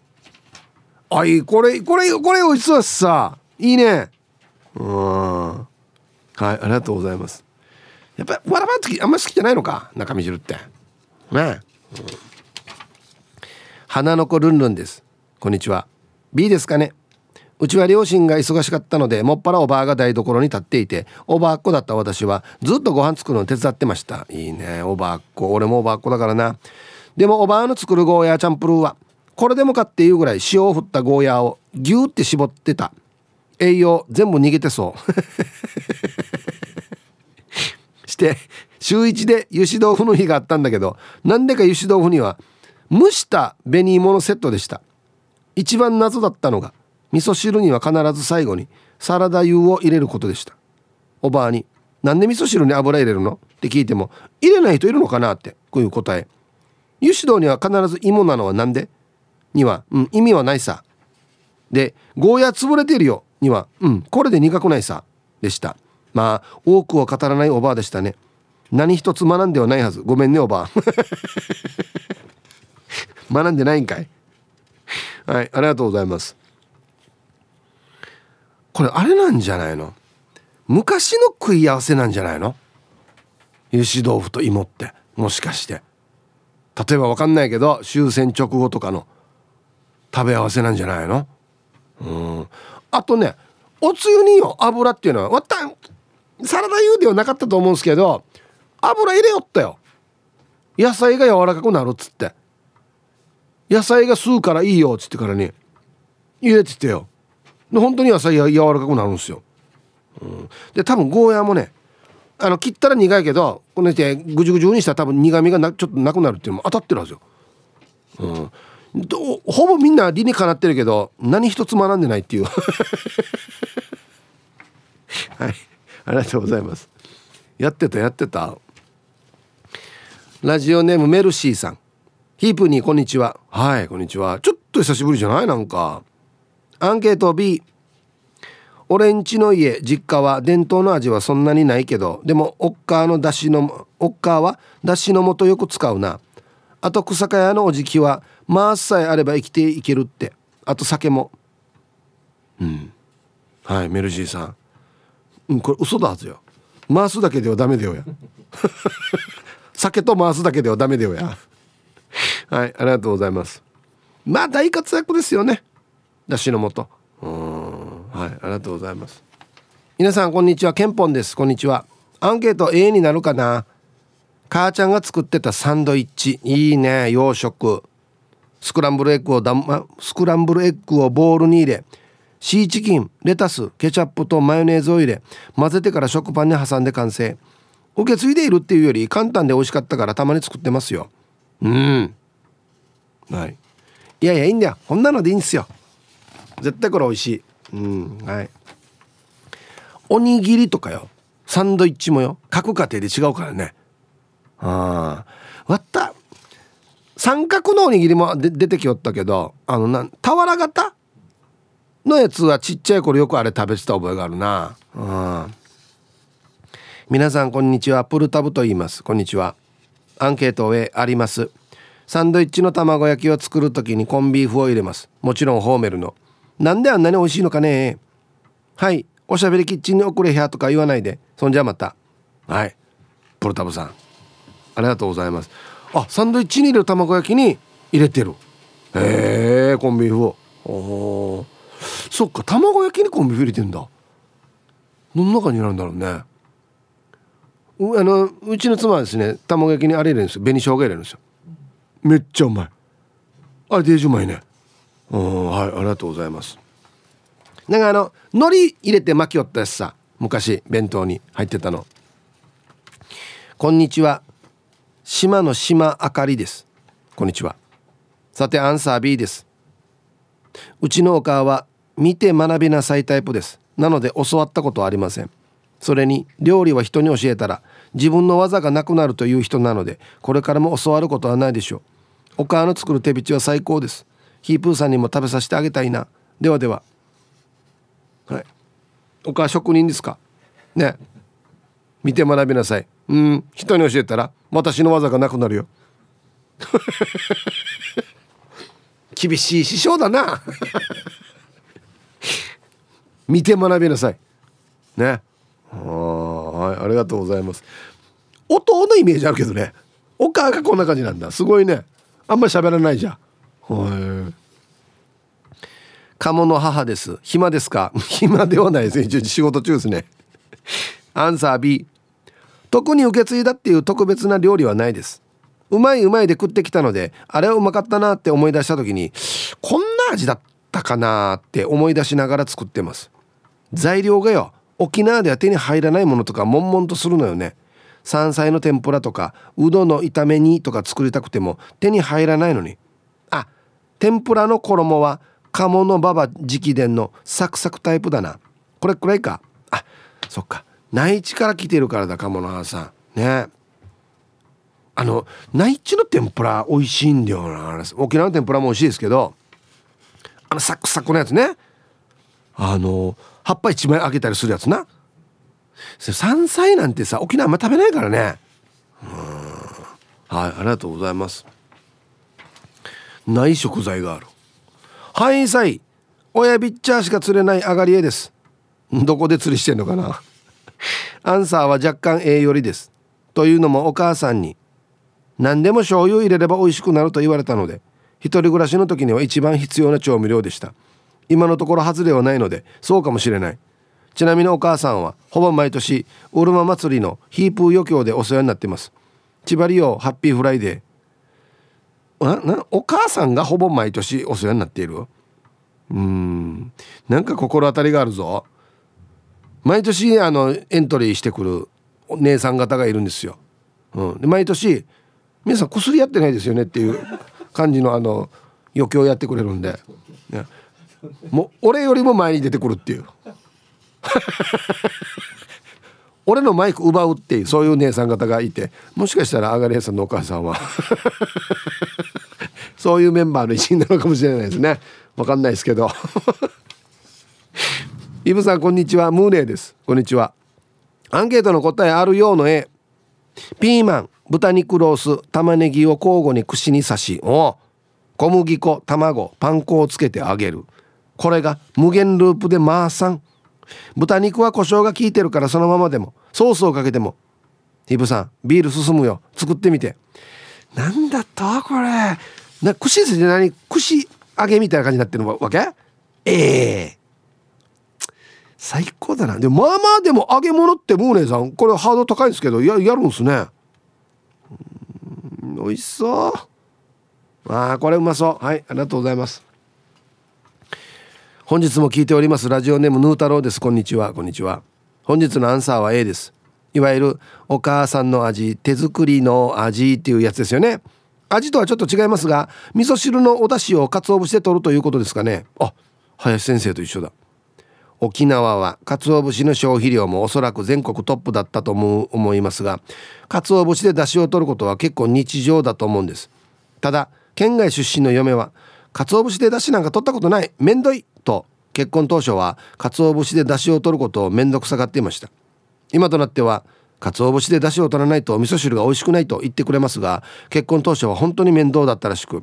あいこれこれこれ美味しそうですさ。いいね。うん。はいありがとうございます。やっぱわらばんきあんま好きじゃないのか？中身汁って。ね。え、うん、花の子ルンルンです。こんにちは。B ですかね？うちは両親が忙しかったのでもっぱらおばあが台所に立っていておばあっ子だった私はずっとご飯作るの手伝ってました。いいね。おばあっ子俺もおばあっ子だからな。でもおばあの作るゴーヤーチャンプルーはこれでもかっていうぐらい塩を振ったゴーヤーをギューって絞ってた。栄養全部逃げてそう して週1で油脂豆腐の日があったんだけどなんでか油脂豆腐には蒸した紅芋のセットでした一番謎だったのが味噌汁には必ず最後にサラダ油を入れることでしたおばあに「なんで味噌汁に油入れるの?」って聞いても「入れない人いるのかな?」ってこういう答え油脂豆には必ず芋なのは何で？には、うん、意味はないさ。で、ゴーヤ潰れてるよには、うん、これで苦くないさ。でした。まあ、多くを語らないおばあでしたね。何一つ学んではないはず。ごめんね、おばあ。学んでないんかい。はい、ありがとうございます。これ、あれなんじゃないの？昔の食い合わせなんじゃないの？油脂豆腐と芋って。もしかして。例えば分かんないけど終戦直後とかの食べ合わせなんじゃないの？うんあとねおつゆによ油っていうのはわたサラダ油ではなかったと思うんですけど油入れよったよ。野菜が柔らかくなるっつって。野菜が吸うからいいよっつってからに入れててよ。で本当に野菜が柔らかくなるんですよ、うん、で多分ゴーヤーもねあの切ったら苦いけどこのてぐじゅぐじゅにしたら多分苦みがなちょっとなくなるっていうのも当たってるはずよ、うん。どほぼみんな理にかなってるけど何一つ学んでないっていう。はい。ありがとうございます。やってたやってた。ラジオネームメルシーさん。ヒープにこんにちは。はいこんにちは。ちょっと久しぶりじゃない？なんか。アンケート B 俺んちの家実家は伝統の味はそんなにないけどでもおっかーのだしのおっかーはだしの素よく使うな。あと草加屋のおじきはマースさえあれば生きていけるってあと酒もうんはいメルジーさんうんこれ嘘だはずよ回すだけではダメだよや酒と回すだけではダメだよやはいありがとうございますまあ大活躍ですよねだしの素うんはいありがとうございます皆さんこんにちはケンポンですこんにちはアンケート A になるかな母ちゃんが作ってたサンドイッチ。いいね洋食。スクランブルエッグをだ、ま、スクランブルエッグをボウルに入れ。シーチキンレタスケチャップとマヨネーズを入れ。混ぜてから食パンに挟んで完成。受け継いでいるっていうより簡単で美味しかったからたまに作ってますよ。うん。はい。いやいやいいんだよ。こんなのでいいんですよ。絶対これ美味しい。うん。はい。おにぎりとかよ。サンドイッチもよ。各家庭で違うからね。ああ割った。三角のおにぎりも出てきよったけどあのな俵型のやつはちっちゃい頃よくあれ食べてた覚えがあるな。うん。皆さんこんにちは。プルタブと言います。こんにちは。アンケートへあります。サンドイッチの卵焼きを作る時にコンビーフを入れます。もちろんホーメルの。なんであんなに美味しいのかね。はい。おしゃべりキッチンに遅れやとか言わないで。そんじゃまた。はい。プルタブさん。ありがとうございます。あサンドイッチに入れる卵焼きに入れてる。へえコンビーフを。おそっか卵焼きにコンビーフ入れてんだ。どの中になるんだろうね。うあのうちの妻はですね卵焼きにあれ入れるんですよ。紅生姜入れるんですよ。めっちゃうまい。あれデージうまいね。うんはいありがとうございます。なんかあの海苔入れて巻きよったやつさ昔弁当に入ってたの。こんにちは。島の島あかりです。こんにちは。さてアンサー B です。うちのお母は見て学びなさいタイプです。なので教わったことはありません。それに料理は人に教えたら自分の技がなくなるという人なのでこれからも教わることはないでしょう。お母の作る手びちは最高です。ヒープーさんにも食べさせてあげたいな。ではでは。はい。お母職人ですか？ね。見て学びなさい。うん。人に教えたら私の技がなくなるよ。厳しい師匠だな。見て学びなさい。ね。はい。ありがとうございます。音のイメージあるけどね。お母がこんな感じなんだ。すごいね。あんまり喋らないじゃん。はい。鴨の母です。暇ですか？暇ではないです。ね仕事中ですね。アンサー B 特に受け継いだっていう特別な料理はないです。うまいうまいで食ってきたのであれはうまかったなって思い出した時にこんな味だったかなって思い出しながら作ってます。材料がよ沖縄では手に入らないものとか悶々とするのよね。山菜の天ぷらとかうどの炒め煮とか作りたくても手に入らないのに。あ天ぷらの衣は鴨の馬場直伝のサクサクタイプだな。これくらいか。あそっか。内地から来てるからだ鴨の母さん。ね。あの内地の天ぷら美味しいんだよな沖縄の天ぷらも美味しいですけどあのサクサクのやつね。あの葉っぱ一枚あげたりするやつな。山菜なんてさ沖縄あんま食べないからね。うん。はいありがとうございます。ない食材がある。はいさい。親ビッチャーしか釣れない上がり絵です。どこで釣りしてんのかな。アンサーは若干 A よりです。というのもお母さんに何でも醤油入れれば美味しくなると言われたので一人暮らしの時には一番必要な調味料でした。今のところ外れはないのでそうかもしれない。ちなみにお母さんはほぼ毎年うるま祭りのヒーぷー余興でお世話になっています。千葉リオ Happy Friday。お母さんがほぼ毎年お世話になっている？うん。なんか心当たりがあるぞ。毎年あのエントリーしてくるお姉さん方がいるんですよ、うん、で毎年皆さん薬やってないですよねっていう感じのあの余興やってくれるんで、ね、もう俺よりも前に出てくるっていう。俺のマイク奪うっていうそういう姉さん方がいて。もしかしたらあがり屋さんのお母さんは。そういうメンバーの一員なのかもしれないですね。わかんないですけど。イブさんこんにちは。ムーネーです。こんにちは。アンケートの答えあるようの絵。ピーマン豚肉ロース玉ねぎを交互に串に刺しお小麦粉卵パン粉をつけて揚げる。これが無限ループでマーサン豚肉は胡椒が効いてるからそのままでも。ソースをかけても。ヒブさんビール進むよ。作ってみて。なんだとこれ。な串ですね。何？串揚げみたいな感じになってるわけ？ええ。ー、最高だな。でもまあまあでも揚げ物ってムーネさんこれハード高いんですけどややるんすね。美味しそう。ああこれうまそう。はいありがとうございます。本日も聞いております。ラジオネームヌー太郎です。こんにちは。こんにちは。本日のアンサーは A です。いわゆるお母さんの味手作りの味っていうやつですよね。味とはちょっと違いますが味噌汁のお出汁を鰹節で取るということですかね。あ林先生と一緒だ。沖縄は鰹節の消費量もおそらく全国トップだったと思いますが鰹節で出汁を取ることは結構日常だと思うんです。ただ県外出身の嫁は鰹節で出汁なんか取ったことないめんどいと結婚当初は鰹節で出汁を取ることをめんどくさがっていました。今となっては鰹節で出汁を取らないと味噌汁が美味しくないと言ってくれますが結婚当初は本当に面倒だったらしく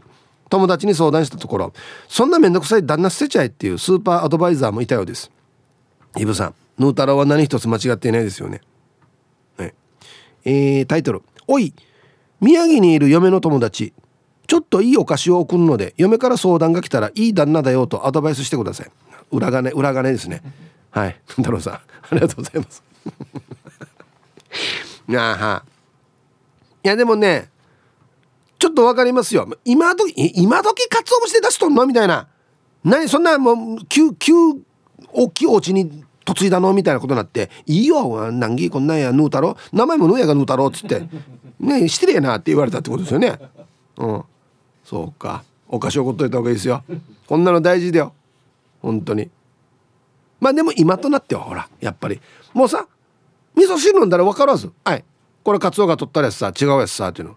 友達に相談したところそんな面倒くさい旦那捨てちゃえっていうスーパーアドバイザーもいたようです。イブさんヌー太郎は何一つ間違っていないですよね。ね。えー、タイトル「おい宮城にいる嫁の友達ちょっといいお菓子を送るので嫁から相談が来たらいい旦那だよとアドバイスしてください。裏金裏金ですね。はい。太郎さんありがとうございます。あはいやでもねちょっとわかりますよ。今時今時かつお節で出しとんの？みたいな。何そんなもう急急大きいお家に嫁いだのみたいなことになって「いいよ難儀こんなんやヌー太郎。名前もヌーやがヌー太郎」っつって「ね失礼な」って言われたってことですよね。うん。そうか。お菓子送っといた方がいいですよ。こんなの大事だよ。本当に。まあでも今となってはほらやっぱり。もうさ味噌汁飲んだら分からず。はい。これカツオが取ったやつさ違うやつさっていうの。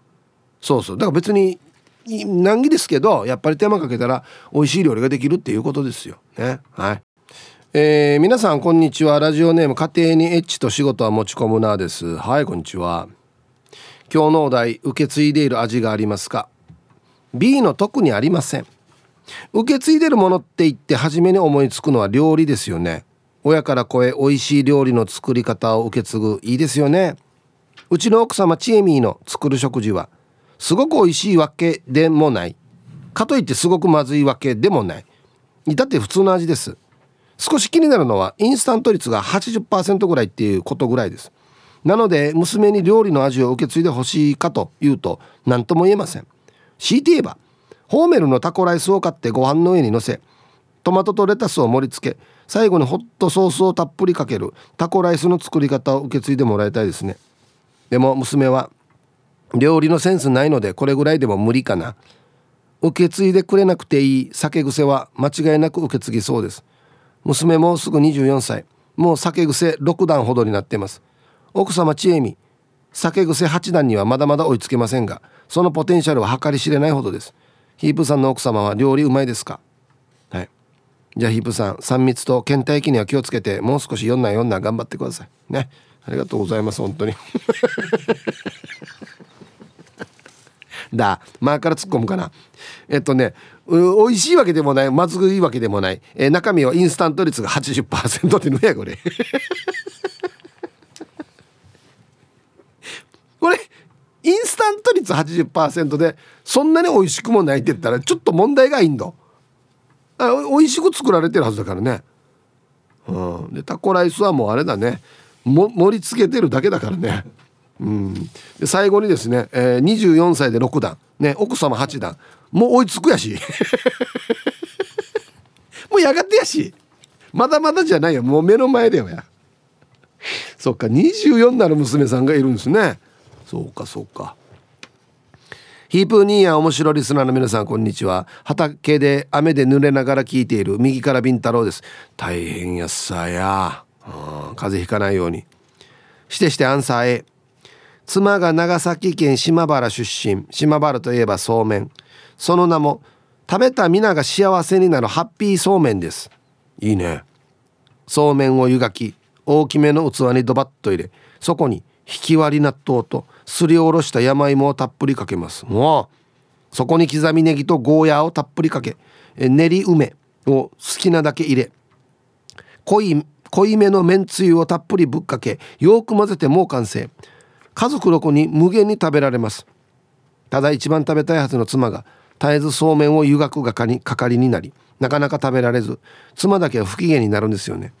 そうそう。だから別に難儀ですけどやっぱり手間かけたら美味しい料理ができるっていうことですよ。ね。はいえー、皆さんこんにちは。ラジオネーム家庭にエッチと仕事は持ち込むなです。はいこんにちは。今日のお題受け継いでいる味がありますか？B の特にありません。受け継いでるものって言って初めに思いつくのは料理ですよね。親から子へ美味しい料理の作り方を受け継ぐいいですよね。うちの奥様チエミーの作る食事はすごく美味しいわけでもない。かといってすごくまずいわけでもない。至って普通の味です。少し気になるのはインスタント率が80%ぐらいっていうことぐらいです。なので娘に料理の味を受け継いでほしいかというと何とも言えません。強いて言えばホーメルのタコライスを買ってご飯の上にのせトマトとレタスを盛り付け最後にホットソースをたっぷりかけるタコライスの作り方を受け継いでもらいたいですね。でも娘は料理のセンスないのでこれぐらいでも無理かな。受け継いでくれなくていい酒癖は間違いなく受け継ぎそうです。娘もうすぐ24歳。もう酒癖6段ほどになっています。奥様ちえみ酒癖8段にはまだまだ追いつけませんがそのポテンシャルは計り知れないほどです。ヒープさんの奥様は料理うまいですか？はい。じゃあヒープさん3密と倦怠期には気をつけてもう少し4な4な頑張ってください。ね。ありがとうございます本当に。だ。前から突っ込むかな。えっとね美味しいわけでもない。まずいわけでもない、えー、中身はインスタント率が80%ってのやこれ。これインスタント率80%でそんなに美味しくもないって言ったらちょっと問題がいいんだあ美味しく作られてるはずだからね。うん。でタコライスはもうあれだね。も盛り付けてるだけだからね。うん。で最後にですね、えー、24歳で6段。ね奥様8段。もう追いつくやし。もうやがてやし。まだまだじゃないよ。もう目の前だよや。そっか。24なる娘さんがいるんですね。そうかそうか。ヒープーニーヤ面白リスナーの皆さんこんにちは。畑で雨で濡れながら聞いている。右からビンタロウです。大変やっさや、うん、風邪ひかないように。してしてアンサー A 妻が長崎県島原出身。島原といえばそうめん。その名も食べた皆が幸せになるハッピーそうめんです。いいね。そうめんを湯がき大きめの器にドバッと入れそこにひき割り納豆とすりおろした山芋をたっぷりかけます。もうそこに刻みネギとゴーヤーをたっぷりかけ練り梅を好きなだけ入れ濃い濃いめのめんつゆをたっぷりぶっかけよく混ぜてもう完成。家族の子に無限に食べられます。ただ一番食べたいはずの妻が絶えずそうめんを湯がく係になりなかなか食べられず妻だけは不機嫌になるんですよね。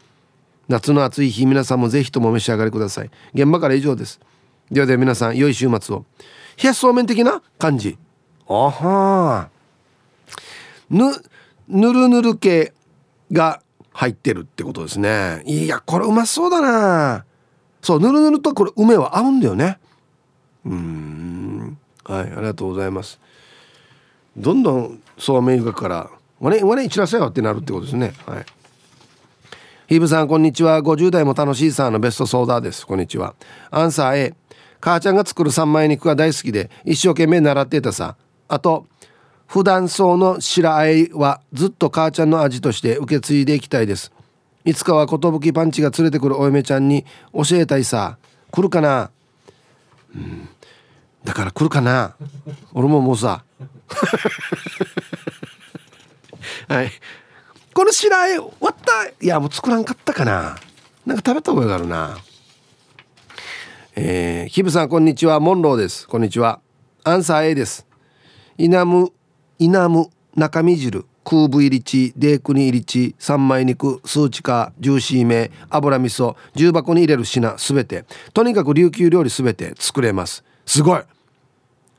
夏の暑い日皆さんもぜひとも召し上がりください。現場から以上です。ではでは皆さん良い週末を。冷やしそうめん的な感じ。あは。ぬぬるぬる系が入ってるってことですね。いやこれうまそうだなそうぬるぬるとこれ梅は合うんだよね。うん。はいありがとうございます。どんどんそうめんゆかから「わねわね散らせよ」ってなるってことですね。はい。ヒブさんこんにちは。50代も楽しいさんのベストソーダです。こんにちは。アンサー A 母ちゃんが作る三枚肉が大好きで一生懸命習ってたさ。あと普段そうの白あえはずっと母ちゃんの味として受け継いでいきたいです。いつかは寿パンチが連れてくるお嫁ちゃんに教えたいさ。来るかな?うん。だから来るかな?俺ももうさ。はい。この白あえ終わった。いやもう作らんかったかな。なんか食べた覚えがあるな。えー、ヒブさんこんにちは。モンローです。こんにちは。アンサー A です。イナムイナム中身汁。空部入り地デークに入り地三枚肉スーチカジューシーめ油味噌重箱に入れる品すべて。とにかく琉球料理すべて作れます。すごい。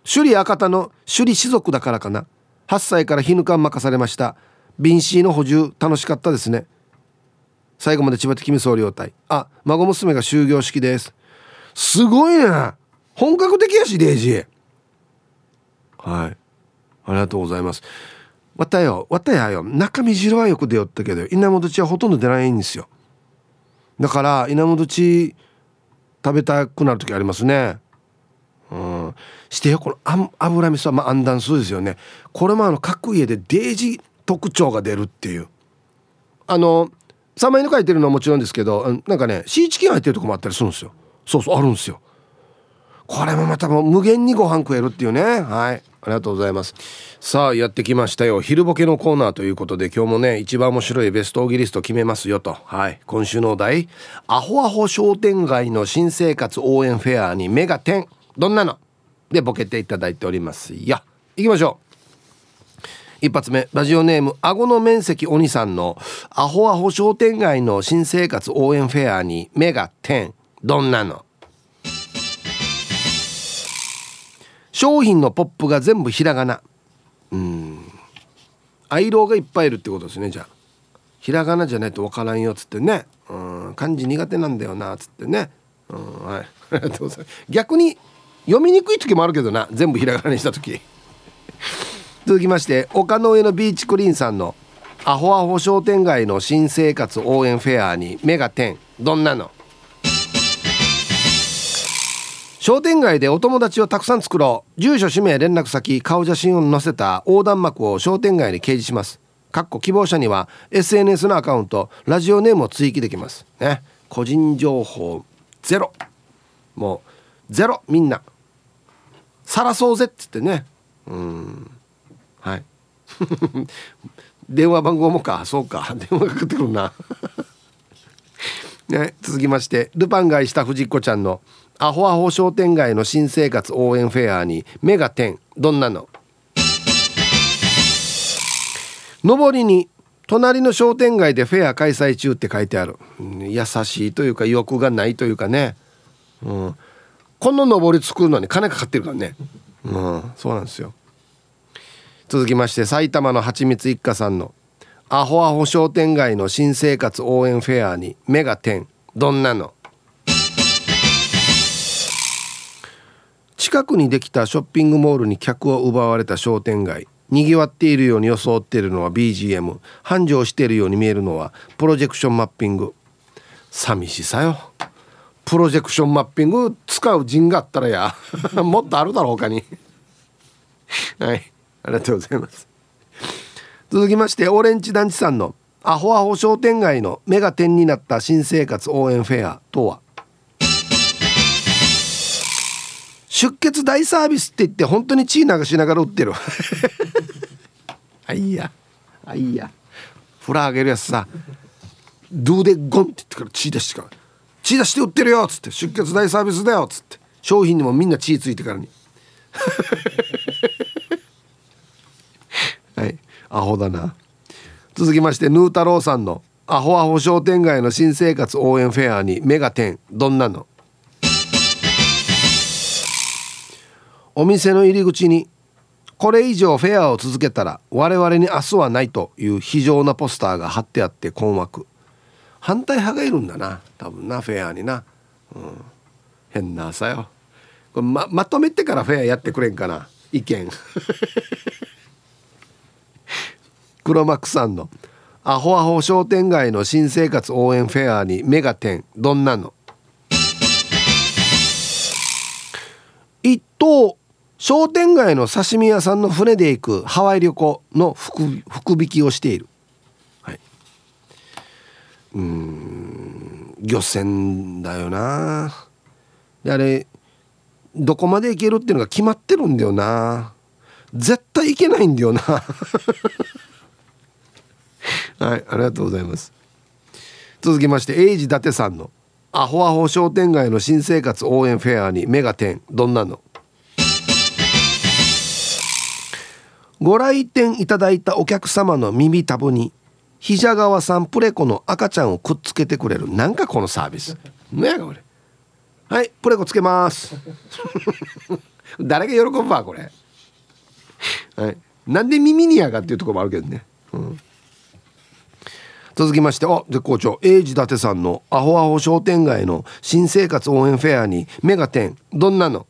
首里赤田の首里士族だからかな。8歳から日ぬかん任されました。便ーの補充楽しかったですね。最後まで千葉的味総領隊。あ孫娘が終業式です。すごいね。本格的やしデイジー。はい。ありがとうございます。わたよわたやよ。中身汁はよく出よったけど稲本ちはほとんど出ないんですよ。だから稲本ち食べたくなる時ありますね。うん。してよこの油味噌はまあ安断数ですよね。これもあの各家でデイジ特徴が出るっていう。あの3枚の書いてるのはもちろんですけどなんかねシーチキン入ってるとこもあったりするんですよ。そうそうあるんですよ。これもまたもう無限にご飯食えるっていうね。はい。ありがとうございます。さあやってきましたよ。昼ボケのコーナーということで今日もね一番面白いベストオギリスト決めますよと。はい。今週のお題アホアホ商店街の新生活応援フェアに目が点。どんなの？でボケていただいておりますよ。行きましょう。一発目。ラジオネーム顎の面積鬼さんのアホアホ商店街の新生活応援フェアに目が点。どんなの？商品のポップが全部ひらがな。うん。アイローがいっぱいいるってことですねじゃあ。ひらがなじゃないとわからんよっつってね。うん。漢字苦手なんだよなっつってね。うんはい。ありがとうございます。逆に読みにくい時もあるけどな全部ひらがなにした時。続きまして丘の上のビーチクリーンさんのアホアホ商店街の新生活応援フェアに目が点。どんなの？商店街でお友達をたくさん作ろう。住所氏名連絡先顔写真を載せた横断幕を商店街に掲示します。かっこ希望者には SNS のアカウントラジオネームを追記できます。ね。個人情報ゼロ。もうゼロみんな。さらそうぜっつってね。うん。はい。電話番号もか。そうか。電話かかってくるな。ね、続きましてルパン買いした藤子ちゃんのアホアホ商店街の新生活応援フェアに目が点。どんなの？上りに隣の商店街でフェア開催中って書いてある、優しいというか欲がないというかね、うん、この上り作るのに金かかってるからね、うん、そうなんですよ。続きまして埼玉のはちみつ一家さんの。アホアホ商店街の新生活応援フェアに目が点。どんなの？近くにできたショッピングモールに客を奪われた商店街。にぎわっているように装っているのは BGM 繁盛しているように見えるのはプロジェクションマッピング寂しさよ。プロジェクションマッピング使う陣があったらや。もっとあるだろう他に。はい。ありがとうございます。続きましてオレンジ団地さんのアホアホ商店街の目が点になった新生活応援フェアとは？出血大サービスって言って本当に血流しながら売ってる。あいや。あいや。フラあげるやつさ。ドゥでゴンって言ってから血出してから。血出して売ってるよっつって。出血大サービスだよっつって。商品にもみんな血ついてからに。はい。アホだな。続きましてヌー太郎さんのアホアホ商店街の新生活応援フェアに目が点。どんなの？お店の入り口にこれ以上フェアを続けたら我々に明日はないという非常なポスターが貼ってあって困惑。反対派がいるんだな多分なフェアにな、うん、変な朝よ。これままとめてからフェアやってくれんかな意見。黒幕さんのアホアホ商店街の新生活応援フェアにメガテンどんなの？一等商店街の刺身屋さんの船で行くハワイ旅行の福引きをしている、はい、うん。漁船だよな。であれどこまで行けるっていうのが決まってるんだよな。絶対行けないんだよな。はいありがとうございます。続きましてエイジ伊達さんの「アホアホ商店街の新生活応援フェアにメガテンどんなの?」ご来店いただいたお客様の耳たぶにひじゃがわさんプレコの赤ちゃんをくっつけてくれるなんかこのサービス。ねこれ。はいプレコつけます。誰が喜ぶわこれ。はい。なんで耳にやがっていうところもあるけどね、うん、続きましてあ絶好調英治伊達さんのアホアホ商店街の新生活応援フェアにメガテンどんなの？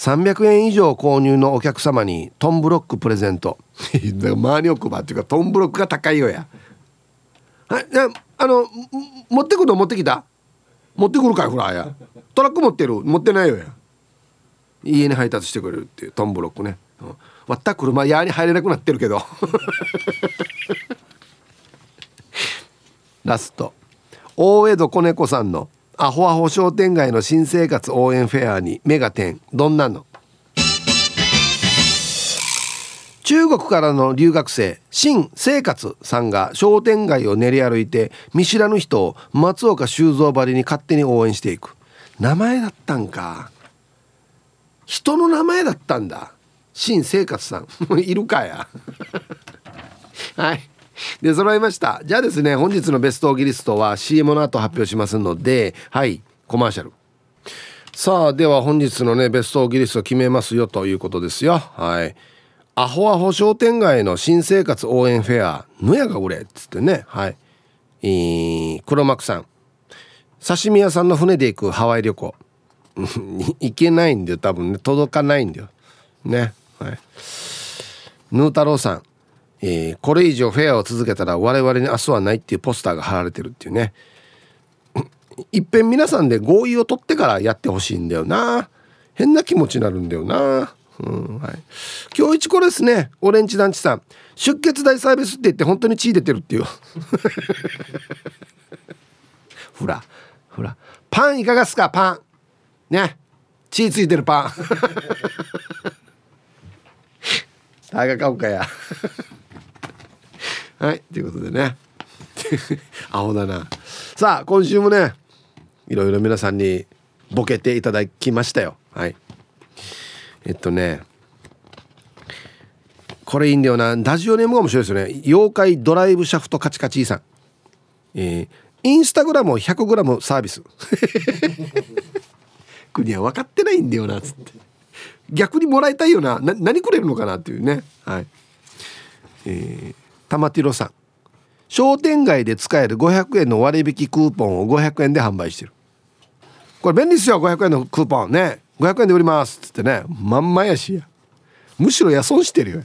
300円以上購入のお客様にトンブロックプレゼント。周りを配っていうかトンブロックが高いよや。はいあの持ってくの持ってきた？持ってくるかいフラーや。トラック持ってる？持ってないよや。家に配達してくれるっていうトンブロックね、うん、割った車屋に入れなくなってるけど。ラスト。大江戸子猫さんのアホアホ商店街の新生活応援フェアにメガテンどんなの？中国からの留学生新生活さんが商店街を練り歩いて見知らぬ人を松岡修造ばりに勝手に応援していく。名前だったんか。人の名前だったんだ。新生活さん。いるかや。はい。で揃いました。じゃあですね本日のベストオーギリストは CM の後発表しますのではいコマーシャル。さあでは本日のねベストオーギリスト決めますよということですよ。はい。アホアホ商店街の新生活応援フェアぬやが売れっつってね。はい。えー、黒幕さん。刺身屋さんの船で行くハワイ旅行。行けないんだよ多分ね。届かないんだよ。ね。はい。ヌー太郎さん。えー、これ以上フェアを続けたら我々に明日はないっていうポスターが貼られてるっていうね。いっぺん皆さんで合意を取ってからやってほしいんだよな。変な気持ちになるんだよな。うんはい、今日一これですね。オレンジ団地さん。出血大サービスって言って本当に血出てるっていう。ほらほらパンいかがっすか？パン。ね。血ついてるパン。大河買うかや。はいということでね。アホだな。さあ今週もねいろいろ皆さんにボケていただきましたよ。はい。えっとねこれいいんだよな。ラジオネームが面白いですよね。妖怪ドライブシャフトカチカチさん。えー、インスタグラムを 100g サービス。国は分かってないんだよなっつって。逆にもらいたいよな。な何くれるのかなっていうね。はい。えー、玉ティロさん。商店街で使える500円の割引クーポンを500円で販売してる。これ便利ですよ500円のクーポンね。500円で売りますっつってね。まんまやしや。むしろや損してるよ。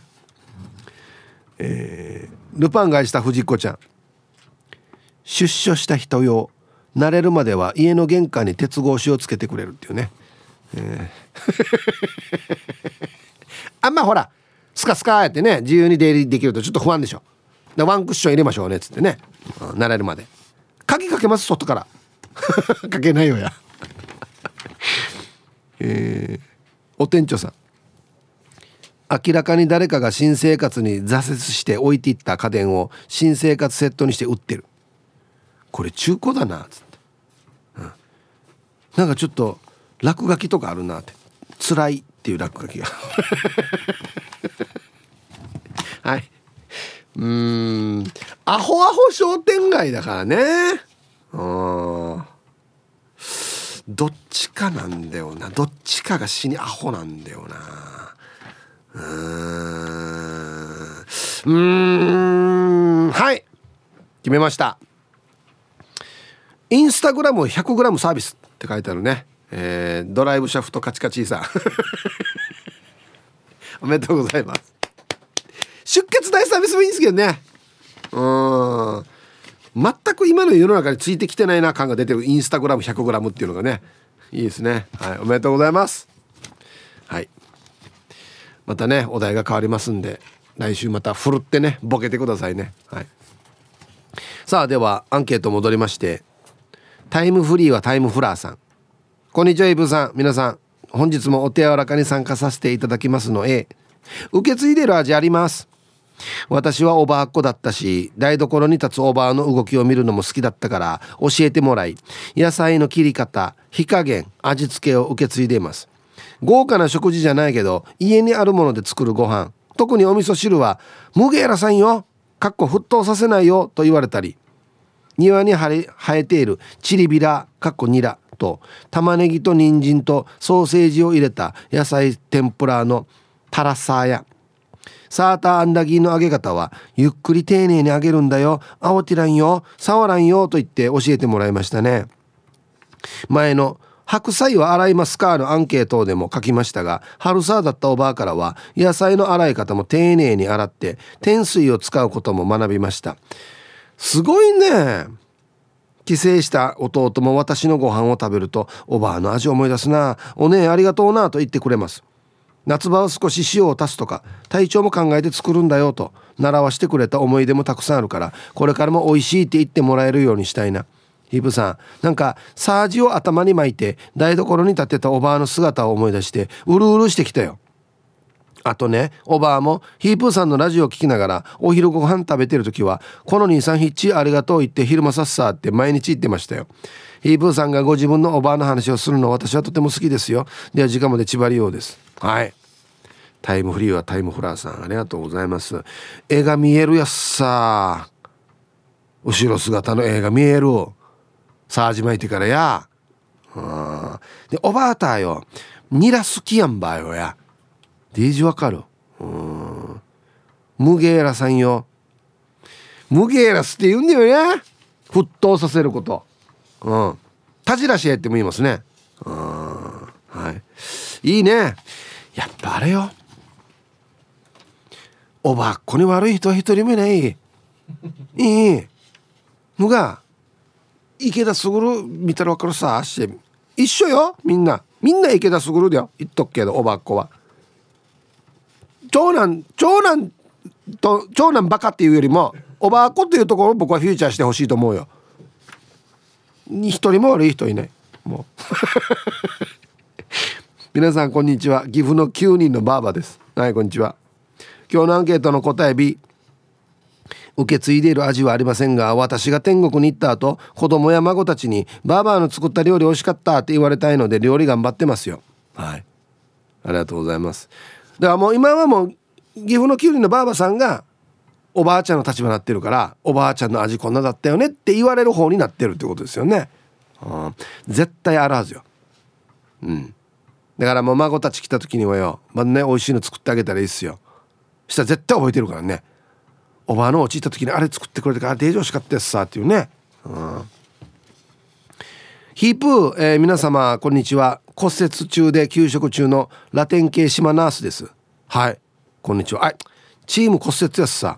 えー、ルパンがした藤子ちゃん。出所した人用。慣れるまでは家の玄関に鉄格子をつけてくれるっていうね、えー、あんまほらスカスカやってね自由に出入りできるとちょっと不安でしょ。ワンクッション入れましょうねっつってね、慣れるまで。鍵かけます外から。かけないよや。えー、お店長さん。明らかに誰かが新生活に挫折して置いていった家電を新生活セットにして売ってる。これ中古だなっつって、うん、なんかちょっと落書きとかあるなって。辛いっていう落書きが。はい。うん。アホアホ商店街だからね。うん。どっちかなんだよな。どっちかが死にアホなんだよな。うーん。はい。決めました。インスタグラム 100g サービスって書いてあるね。えー、ドライブシャフトカチカチさん。おめでとうございます。出血大サービスもいいんですけどね。うん。全く今の世の中についてきてないな感が出てるインスタグラム 100g っていうのがね。いいですね。はい。おめでとうございます。はい。またねお題が変わりますんで来週またふるってねボケてくださいね。はい。さあではアンケート戻りましてタイムフリーはタイムフラーさん。こんにちはイブさん。皆さん本日もお手柔らかに参加させていただきますの A 受け継いでる味あります。私はおばあっ子だったし台所に立つおばあの動きを見るのも好きだったから教えてもらい野菜の切り方火加減味付けを受け継いでいます。豪華な食事じゃないけど家にあるもので作るご飯特にお味噌汁は「無ゲーラさんよ」かっこ沸騰させないよと言われたり庭に生えているチリビラかっこニラと玉ねぎと人参とソーセージを入れた野菜天ぷらのタラサーやサーターアンダギーの揚げ方はゆっくり丁寧に揚げるんだよ。青ティランよ。触らんよ。と言って教えてもらいましたね。前の白菜は洗いますかのアンケートでも書きましたが春サーだったおばあからは野菜の洗い方も丁寧に洗って天水を使うことも学びました。すごいね。帰省した弟も私のご飯を食べるとおばあの味を思い出すな。おねありがとうな。と言ってくれます。夏場は少し塩を足すとか体調も考えて作るんだよと習わしてくれた思い出もたくさんあるからこれからも美味しいって言ってもらえるようにしたいな。ヒブさんなんかサージを頭に巻いて台所に立ってたおばあの姿を思い出してうるうるしてきたよ。あとねおばあもヒープーさんのラジオを聞きながらお昼ご飯食べてる時は「この兄さんヒッチありがとう」言って昼間さっさって毎日言ってましたよ。ヒープーさんがご自分のおばあの話をするの私はとても好きですよ。では時間まで縛りようです。はい。タイムフリーはタイムフラーさんありがとうございます。絵が見えるやっさ後ろ姿の絵が見える。さあ始まいてからや。でおばあたよ。ニラ好きやんばよや。デージわかる？うん。ムゲーラさんよ。ムゲーラスって言うんだよね沸騰させること。うん。タジラシエっても言いますね。うん。はい。いいね。やっぱあれよ。おばっこに悪い人は一人目ない。いい。むが池田卓見たら分かるさし。て一緒よみんな。みんな池田卓だよ言っとくけどおばっこは。長男長男と長男バカっていうよりもおばあこっていうところを僕はフューチャーしてほしいと思うよ。に一人も悪い人いない。もう。皆さんこんにちは。岐阜の9人のばあばです。はいこんにちは。今日のアンケートの答え B 受け継いでいる味はありませんが私が天国に行った後子供や孫たちにバーバーの作った料理美味しかったって言われたいので料理頑張ってますよ。はい。ありがとうございます。だからもう今はもう岐阜のきゅうりのばあばさんがおばあちゃんの立場になってるからおばあちゃんの味こんなだったよねって言われる方になってるってことですよね、うん、絶対あるはずよ。うん。だからもう孫たち来た時にはよまあね美味しいの作ってあげたらいいっすよ。したら絶対覚えてるからね。おばあのお家行った時にあれ作ってくれてからデージ美味しかったやつさっていうね、うん、ヒープー、えー、皆様こんにちは。骨折中で休職中のラテン系島ナースです。はい。こんにちは。はいチーム骨折やすさ。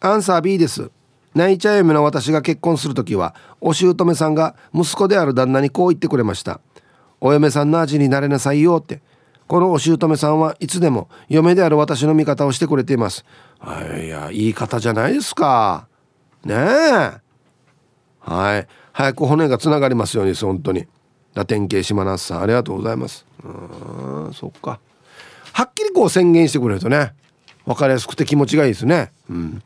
アンサー B です。泣いちゃう夢の私が結婚する時はお姑さんが息子である旦那にこう言ってくれました。お嫁さんの味になれなさいよって。このお姑さんはいつでも嫁である私の味方をしてくれています。いやいい方じゃないですか。ねえ。はい。早く骨がつながりますようにです本当に。ラテン系島那須さんありがとうございます。うんそっか。はっきりこう宣言してくれるとね分かりやすくて気持ちがいいですね。うん。